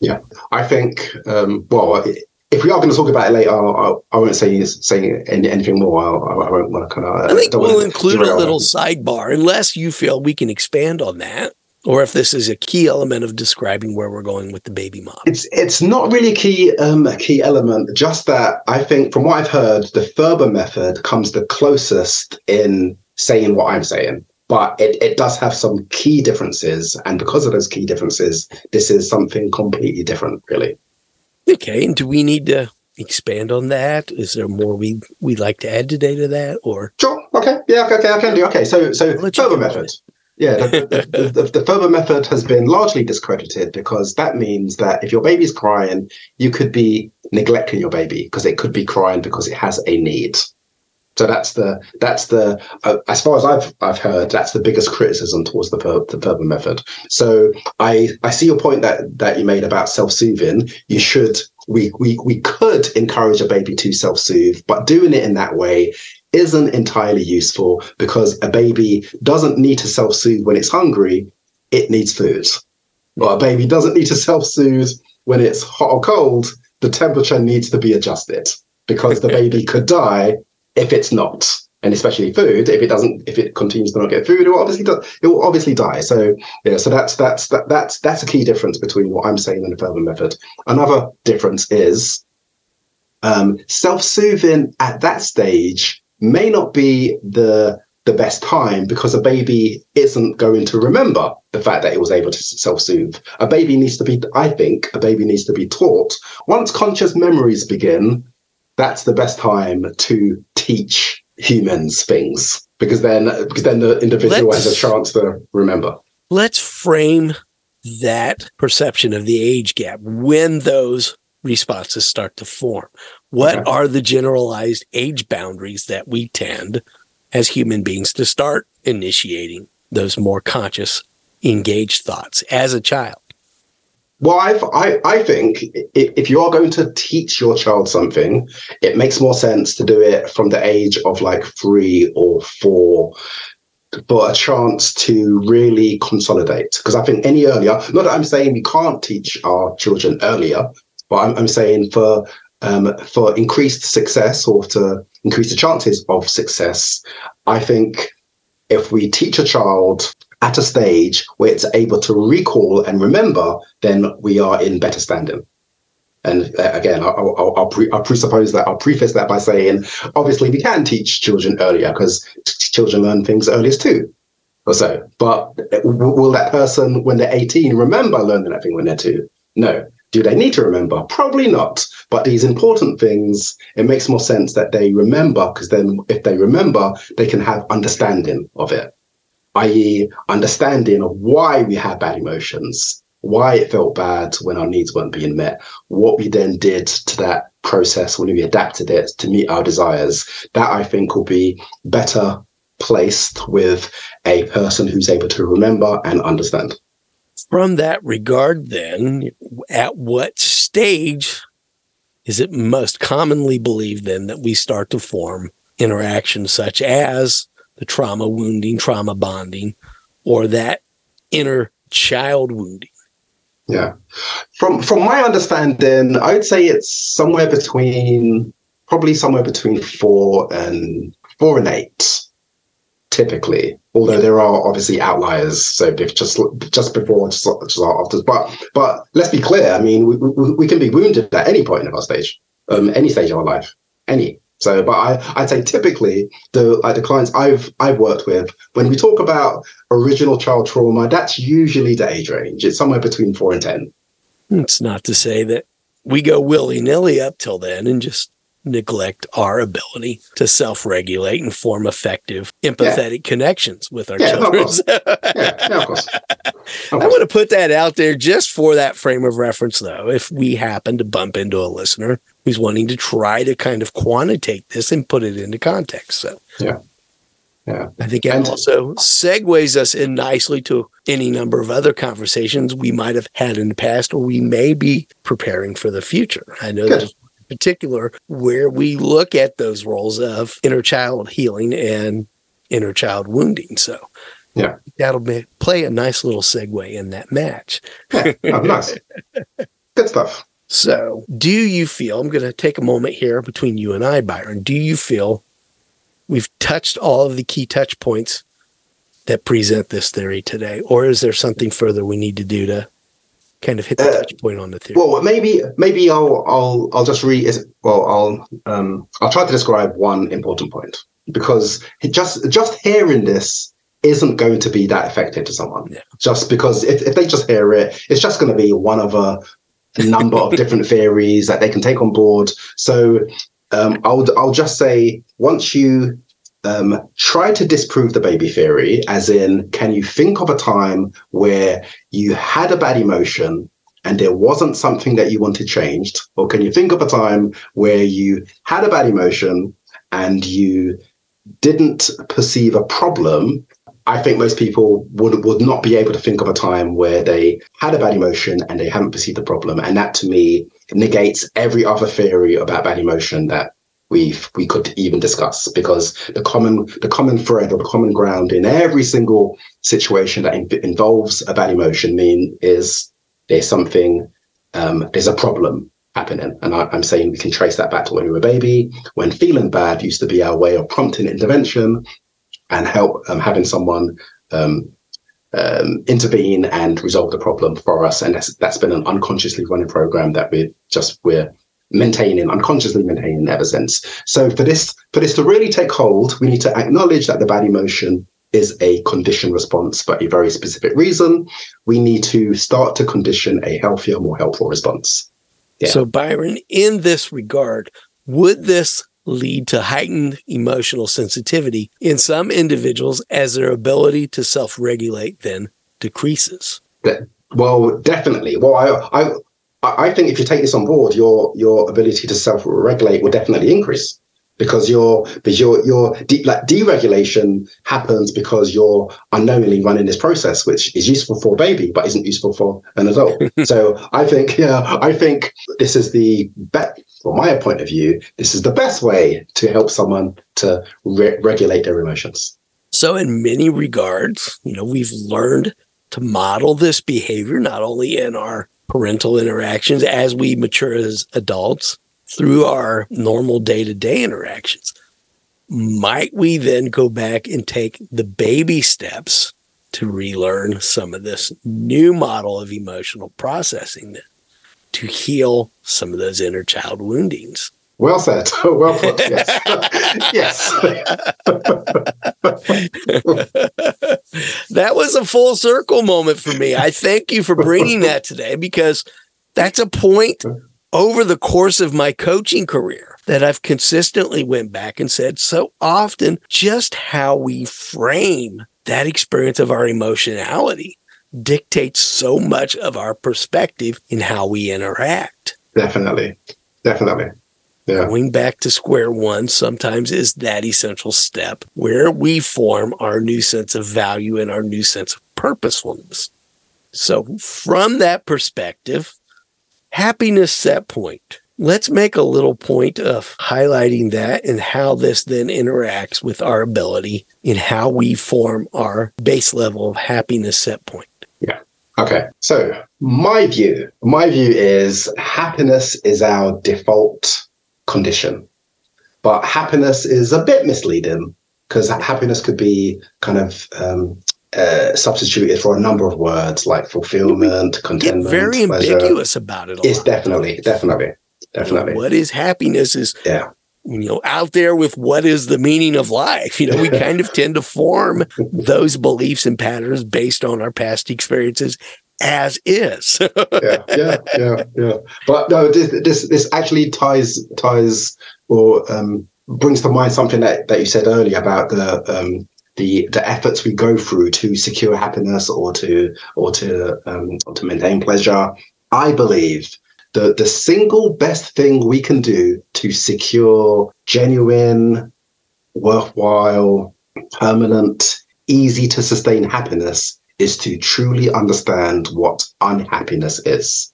Yeah, I think, um, well, if we are going to talk about it later, I'll, I, won't say say anything more. I'll, I won't want to kind of. I think we'll include a little sidebar, unless you feel we can expand on that or if this is a key element of describing where we're going with the baby model. It's it's not really a key um, a key element. Just that I think, from what I've heard, the Ferber method comes the closest in saying what I'm saying. But it, it does have some key differences. And because of those key differences, this is something completely different, really. Okay. And do we need to expand on that? Is there more we we'd like to add today to that? Or sure. Okay. Yeah. Okay. I can do. Okay. So so Ferber method. Yeah, the, the, the, the Ferber method has been largely discredited because that means that if your baby's crying, you could be neglecting your baby because it could be crying because it has a need. So that's the that's the uh, as far as I've I've heard that's the biggest criticism towards the the Ferber method. So I I see your point that that you made about self soothing. You should we we we could encourage a baby to self soothe, but doing it in that way isn't entirely useful because a baby doesn't need to self soothe when it's hungry. It needs food. But a baby doesn't need to self soothe when it's hot or cold. The temperature needs to be adjusted because the baby could die if it's not and especially food if it doesn't if it continues to not get food it will obviously do, it will obviously die so yeah so that's that's that, that's that's a key difference between what i'm saying and the Ferber method another difference is um, self-soothing at that stage may not be the the best time because a baby isn't going to remember the fact that it was able to self-soothe a baby needs to be i think a baby needs to be taught once conscious memories begin that's the best time to teach humans things because then because then the individual let's, has a chance to remember. Let's frame that perception of the age gap when those responses start to form. What okay. are the generalized age boundaries that we tend as human beings to start initiating those more conscious engaged thoughts as a child? Well, I've, I, I think if you are going to teach your child something, it makes more sense to do it from the age of like three or four for a chance to really consolidate. Because I think any earlier, not that I'm saying we can't teach our children earlier, but I'm, I'm saying for um, for increased success or to increase the chances of success, I think if we teach a child at a stage where it's able to recall and remember, then we are in better standing. And uh, again, I'll, I'll, I'll, pre- I'll, presuppose that I'll preface that by saying, obviously, we can teach children earlier because t- children learn things earliest too, or so. But w- will that person, when they're 18, remember learning that thing when they're two? No. Do they need to remember? Probably not. But these important things, it makes more sense that they remember because then if they remember, they can have understanding of it i.e., understanding of why we had bad emotions, why it felt bad when our needs weren't being met, what we then did to that process when we adapted it to meet our desires. That I think will be better placed with a person who's able to remember and understand. From that regard, then, at what stage is it most commonly believed then that we start to form interactions such as the trauma wounding, trauma bonding, or that inner child wounding? Yeah. From from my understanding, I'd say it's somewhere between probably somewhere between four and four and eight, typically. Although there are obviously outliers, so just just before, just, just after. But but let's be clear. I mean, we, we, we can be wounded at any point in our stage, um, any stage of our life, any. So, but I, I'd say typically the like the clients I've I've worked with, when we talk about original child trauma, that's usually the age range. It's somewhere between four and ten. It's not to say that we go willy nilly up till then and just neglect our ability to self-regulate and form effective empathetic yeah. connections with our yeah, children. yeah, of course. Of I want to put that out there just for that frame of reference though. If we happen to bump into a listener who's wanting to try to kind of quantitate this and put it into context. So yeah. Yeah. I think it and, also segues us in nicely to any number of other conversations we might have had in the past or we may be preparing for the future. I know that particular where we look at those roles of inner child healing and inner child wounding. So yeah, that'll be, play a nice little segue in that match. Yeah, oh, nice. Good stuff. So, do you feel, I'm going to take a moment here between you and I, Byron. Do you feel we've touched all of the key touch points that present this theory today? Or is there something further we need to do to kind of hit the uh, touch point on the theory? Well, maybe maybe I'll I'll I'll just re Well, I'll um I'll try to describe one important point because just just hearing this isn't going to be that effective to someone. Yeah. Just because if, if they just hear it, it's just going to be one of a number of different theories that they can take on board. So um, I'll I'll just say once you um, try to disprove the baby theory, as in, can you think of a time where you had a bad emotion and there wasn't something that you wanted changed? Or can you think of a time where you had a bad emotion and you didn't perceive a problem, I think most people would would not be able to think of a time where they had a bad emotion and they haven't perceived the problem. And that to me negates every other theory about bad emotion that we we could even discuss because the common the common thread or the common ground in every single situation that in, involves a bad emotion mean is there's something um, there's a problem happening. And I, am saying we can trace that back to when we were a baby when feeling bad used to be our way of prompting intervention and help um, having someone um, um, intervene and resolve the problem for us. And that's that's been an unconsciously running program that we're just we're maintaining, unconsciously maintaining ever since. So for this, for this to really take hold, we need to acknowledge that the bad emotion is a conditioned response for a very specific reason. We need to start to condition a healthier, more helpful response. Yeah. So Byron, in this regard, would this lead to heightened emotional sensitivity in some individuals as their ability to self-regulate then decreases? Well, definitely. Well, I, I I think if you take this on board, your your ability to self-regulate will definitely increase because your because your your de- like deregulation happens because you're unknowingly running this process, which is useful for a baby but isn't useful for an adult. so I think yeah, I think this is the best, from my point of view. This is the best way to help someone to re- regulate their emotions. So in many regards, you know, we've learned to model this behavior not only in our parental interactions as we mature as adults through our normal day to day interactions. Might we then go back and take the baby steps to relearn some of this new model of emotional processing to heal some of those inner child woundings? Well said. well put. Yes. yes. that was a full circle moment for me. I thank you for bringing that today because that's a point over the course of my coaching career that I've consistently went back and said so often just how we frame that experience of our emotionality dictates so much of our perspective in how we interact. Definitely. Definitely. Yeah. Going back to square one sometimes is that essential step where we form our new sense of value and our new sense of purposefulness. So, from that perspective, happiness set point. Let's make a little point of highlighting that and how this then interacts with our ability in how we form our base level of happiness set point. Yeah. Okay. So, my view, my view is happiness is our default condition. But happiness is a bit misleading because happiness could be kind of um, uh, substituted for a number of words like fulfillment, contentment. Get very pleasure. ambiguous about it. It's definitely, definitely, definitely. You know, what is happiness is yeah. You know, out there with what is the meaning of life. You know, we kind of tend to form those beliefs and patterns based on our past experiences as is. yeah, yeah, yeah, yeah. But no, this this, actually ties ties or um, brings to mind something that, that you said earlier about the um, the the efforts we go through to secure happiness or to or to um, or to maintain pleasure. I believe the the single best thing we can do to secure genuine, worthwhile, permanent, easy to sustain happiness is to truly understand what unhappiness is.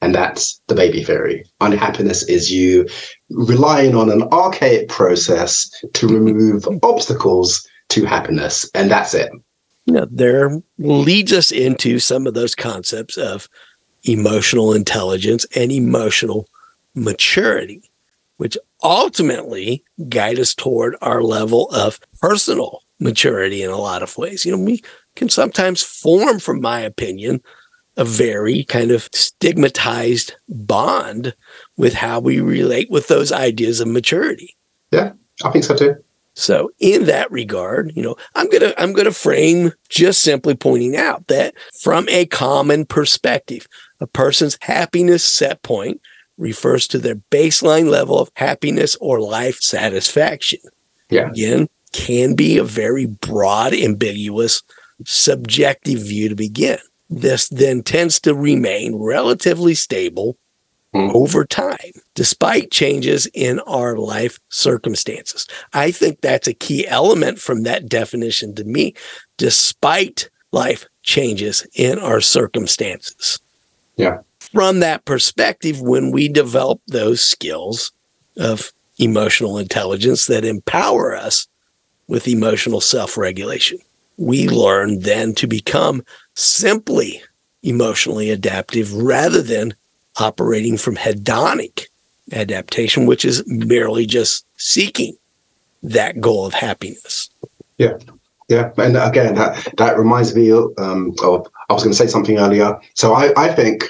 And that's the baby theory. Unhappiness is you relying on an archaic process to remove obstacles to happiness. And that's it. Yeah, there leads us into some of those concepts of emotional intelligence and emotional maturity, which ultimately guide us toward our level of personal maturity in a lot of ways. You know, we can sometimes form, from my opinion, a very kind of stigmatized bond with how we relate with those ideas of maturity. Yeah, I think so too. So in that regard, you know, I'm going to I'm going to frame just simply pointing out that from a common perspective, a person's happiness set point refers to their baseline level of happiness or life satisfaction. Yeah. Again, can be a very broad, ambiguous subjective view to begin. This then tends to remain relatively stable mm. over time, despite changes in our life circumstances. I think that's a key element from that definition to me, despite life changes in our circumstances. Yeah. From that perspective, when we develop those skills of emotional intelligence that empower us with emotional self regulation, we learn then to become simply emotionally adaptive rather than operating from hedonic adaptation, which is merely just seeking that goal of happiness. Yeah. Yeah, and again, that that reminds me um, of I was going to say something earlier. So I, I think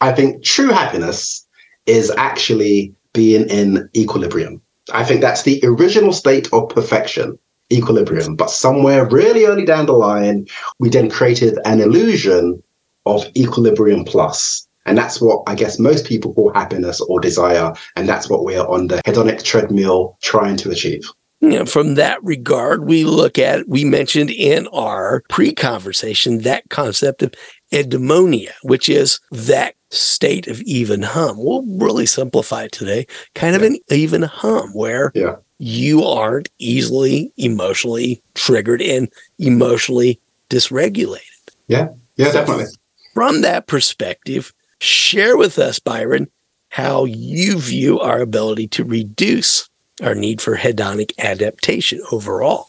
I think true happiness is actually being in equilibrium. I think that's the original state of perfection, equilibrium. But somewhere really early down the line, we then created an illusion of equilibrium plus. And that's what I guess most people call happiness or desire. And that's what we're on the hedonic treadmill trying to achieve. You know, from that regard, we look at, we mentioned in our pre conversation that concept of eudaimonia, which is that state of even hum. We'll really simplify it today, kind of an even hum where yeah. You aren't easily emotionally triggered and emotionally dysregulated. Yeah, yeah, so definitely. From that perspective, share with us, Byron, how you view our ability to reduce our need for hedonic adaptation overall.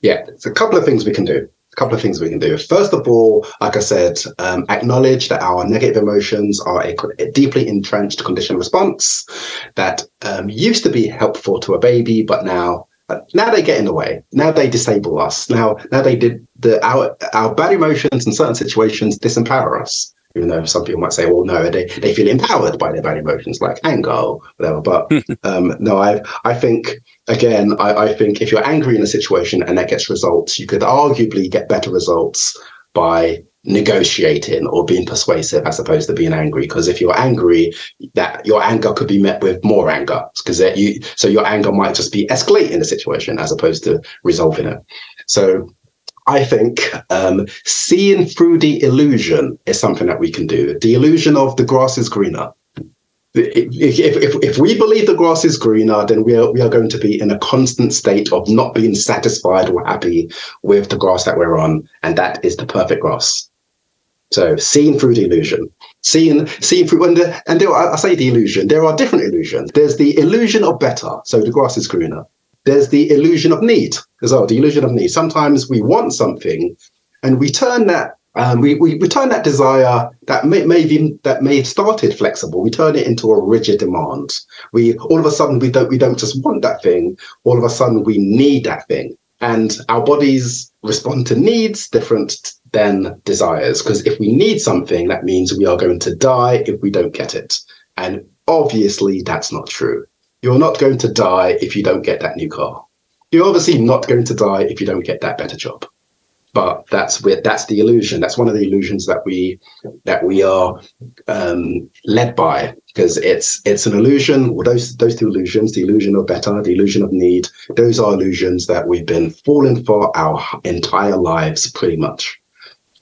Yeah, it's a couple of things we can do couple of things we can do. First of all, like I said, um, acknowledge that our negative emotions are a, a deeply entrenched conditioned response that um, used to be helpful to a baby, but now uh, now they get in the way. Now they disable us. Now now they did the our our bad emotions in certain situations disempower us even though some people might say, well, no, they, they feel empowered by their bad emotions like anger or whatever. But um, no, I I think again, I, I think if you're angry in a situation and that gets results, you could arguably get better results by negotiating or being persuasive as opposed to being angry because if you're angry that your anger could be met with more anger because you so your anger might just be escalating the situation as opposed to resolving it so I think um, seeing through the illusion is something that we can do. The illusion of the grass is greener. If, if, if, we believe the grass is greener, then we are, we are going to be in a constant state of not being satisfied or happy with the grass that we're on. And that is the perfect grass. So seeing through the illusion, seeing seeing through, and, the, and there, I say the illusion, there are different illusions. There's the illusion of better. So the grass is greener there's the illusion of need as well. The illusion of need. Sometimes we want something, and we turn that um, we, we, we turn that desire that may, maybe that may have started flexible. We turn it into a rigid demand. We all of a sudden we don't we don't just want that thing. All of a sudden we need that thing, and our bodies respond to needs different than desires. Because if we need something, that means we are going to die if we don't get it, and obviously that's not true. You're not going to die if you don't get that new car. You're obviously not going to die if you don't get that better job. But that's with, that's the illusion. That's one of the illusions that we that we are um, led by because it's it's an illusion. Well, those those two illusions, the illusion of better, the illusion of need, those are illusions that we've been falling for our entire lives, pretty much.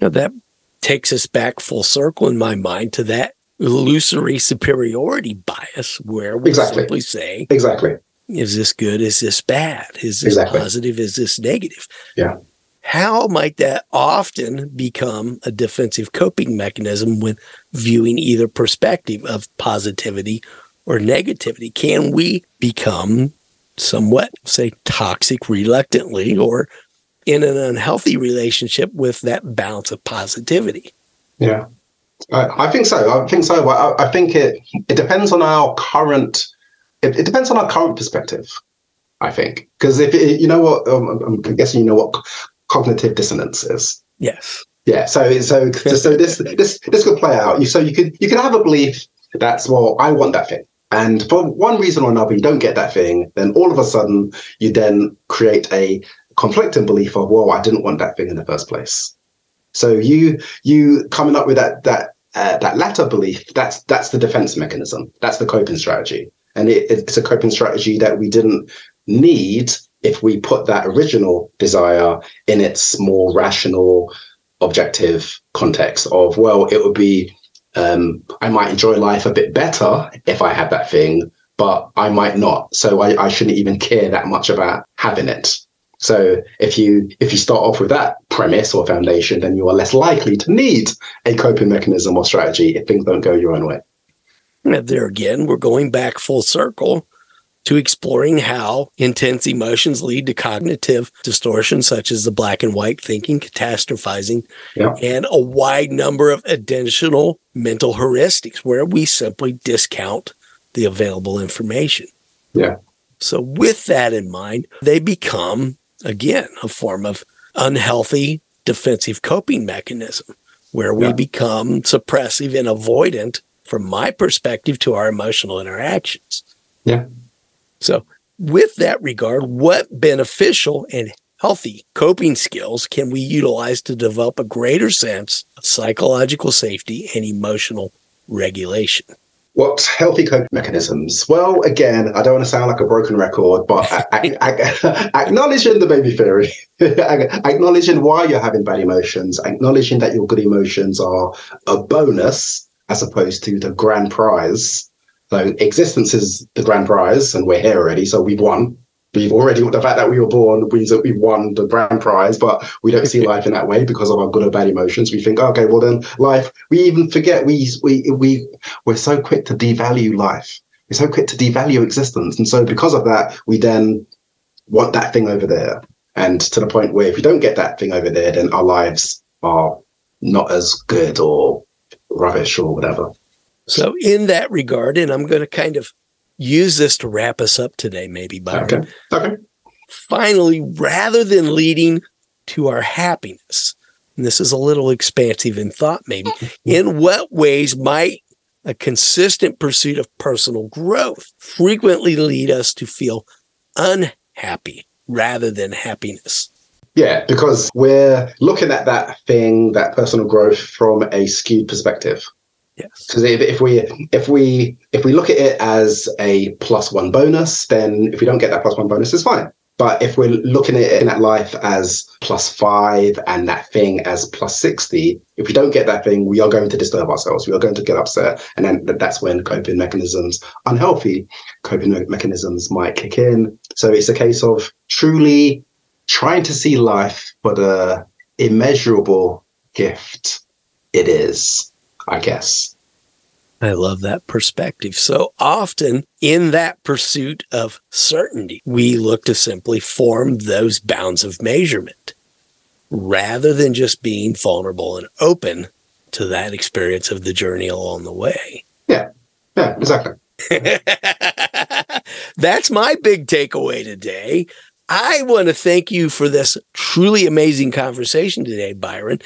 Now that takes us back full circle in my mind to that illusory superiority bias where we exactly. simply say, exactly, is this good? Is this bad? Is this exactly. positive? Is this negative? Yeah. How might that often become a defensive coping mechanism when viewing either perspective of positivity or negativity? Can we become somewhat, say, toxic reluctantly or in an unhealthy relationship with that balance of positivity? Yeah. I, I think so. I think so. I, I, think it it depends on our current. It, it depends on our current perspective. I think because if it, you know what, um, I'm guessing you know what cognitive dissonance is. Yes. Yeah. So so so this this this could play out. You so you could you could have a belief that's well, I want that thing. And for one reason or another, you don't get that thing, then all of a sudden you then create a conflicting belief of, well, I didn't want that thing in the first place. So you you coming up with that that uh, that latter belief that's that's the defense mechanism. That's the coping strategy, and it, it's a coping strategy that we didn't need if we put that original desire in its more rational, objective context of well, it would be um, I might enjoy life a bit better if I had that thing, but I might not. So I, I shouldn't even care that much about having it. So if you if you start off with that premise or foundation, then you are less likely to need a coping mechanism or strategy if things don't go your own way. And there again, we're going back full circle to exploring how intense emotions lead to cognitive distortions such as the black and white thinking, catastrophizing, yeah. and a wide number of additional mental heuristics where we simply discount the available information. Yeah. So, with that in mind, they become, again, a form of unhealthy defensive coping mechanism where we yeah. become suppressive and avoidant, from my perspective, to our emotional interactions. Yeah. So, with that regard, what beneficial and healthy coping skills can we utilize to develop a greater sense of psychological safety and emotional regulation? What healthy coping mechanisms? Well, again, I don't want to sound like a broken record, but acknowledging the baby theory, acknowledging why you're having bad emotions, acknowledging that your good emotions are a bonus as opposed to the grand prize so existence is the grand prize, and we're here already. So we've won. We've already the fact that we were born that we've won the grand prize, but we don't see life in that way because of our good or bad emotions. We think, okay, well then life. We even forget we we we we're so quick to devalue life. We're so quick to devalue existence, and so because of that, we then want that thing over there, and to the point where if we don't get that thing over there, then our lives are not as good or rubbish or whatever. So, in that regard, and I'm going to kind of use this to wrap us up today, maybe, Byron. Okay. Okay. Finally, rather than leading to our happiness, and this is a little expansive in thought, maybe, mm-hmm. in what ways might a consistent pursuit of personal growth frequently lead us to feel unhappy rather than happiness? Yeah, because we're looking at that thing, that personal growth from a skewed perspective. Yes. Because if, if we if we if we look at it as a plus one bonus, then if we don't get that plus one bonus, it's fine. But if we're looking at it at life as plus five and that thing as plus 60, if we don't get that thing, we are going to disturb ourselves. We are going to get upset. And then that's when coping mechanisms, unhealthy coping mechanisms might kick in. So it's a case of truly trying to see life for the immeasurable gift it is I guess. I love that perspective. So often in that pursuit of certainty, we look to simply form those bounds of measurement rather than just being vulnerable and open to that experience of the journey along the way. Yeah. Yeah, exactly. That's my big takeaway today. I want to thank you for this truly amazing conversation today, Byron.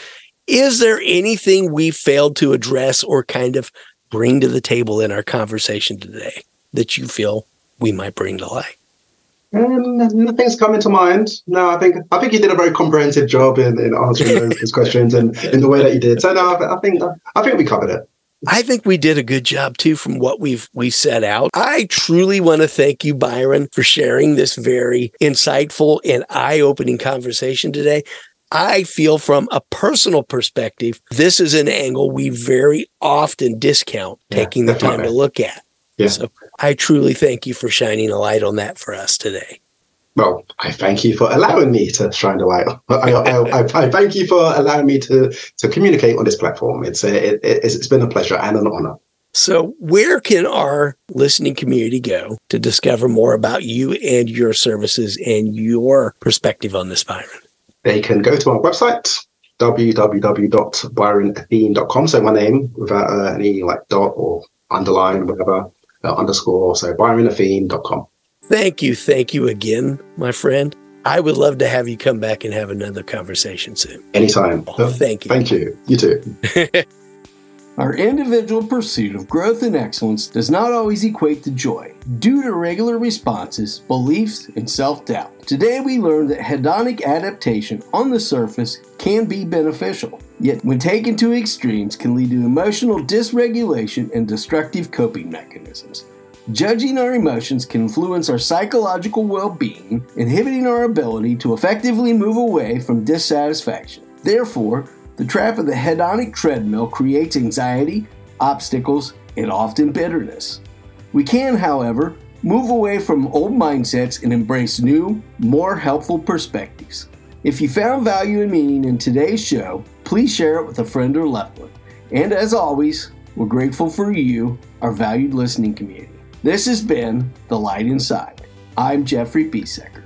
Is there anything we failed to address or kind of bring to the table in our conversation today that you feel we might bring to light? Um, nothing's coming to mind. No, I think I think you did a very comprehensive job in, in answering those, those questions and in the way that you did. So no, I, I think I think we covered it. I think we did a good job too from what we've we set out. I truly want to thank you, Byron, for sharing this very insightful and eye-opening conversation today. I feel from a personal perspective, this is an angle we very often discount taking the time to look at. Yeah. So I truly thank you for shining a light on that for us today. Well, I thank you for allowing me to shine a light. I, I, I, I, thank you for allowing me to to communicate on this platform. It's a, it, it's been a pleasure and an honor. So, where can our listening community go to discover more about you and your services and your perspective on this, Byron? They can go to our website, www.byronathene.com. So my name without uh, any like dot or underline, whatever, uh, underscore. So byronathene.com. Thank you. Thank you again, my friend. I would love to have you come back and have another conversation soon. Anytime. Oh, thank you. Thank you. You too. Our individual pursuit of growth and excellence does not always equate to joy, due to regular responses, beliefs, and self doubt. Today we learned that hedonic adaptation on the surface can be beneficial, yet when taken to extremes can lead to emotional dysregulation and destructive coping mechanisms. Judging our emotions can influence our psychological well being, inhibiting our ability to effectively move away from dissatisfaction. Therefore, the trap of the hedonic treadmill creates anxiety, obstacles, and often bitterness. We can, however, move away from old mindsets and embrace new, more helpful perspectives. If you found value and meaning in today's show, please share it with a friend or loved one. And as always, we're grateful for you, our valued listening community. This has been The Light Inside. I'm Jeffrey Biesecker.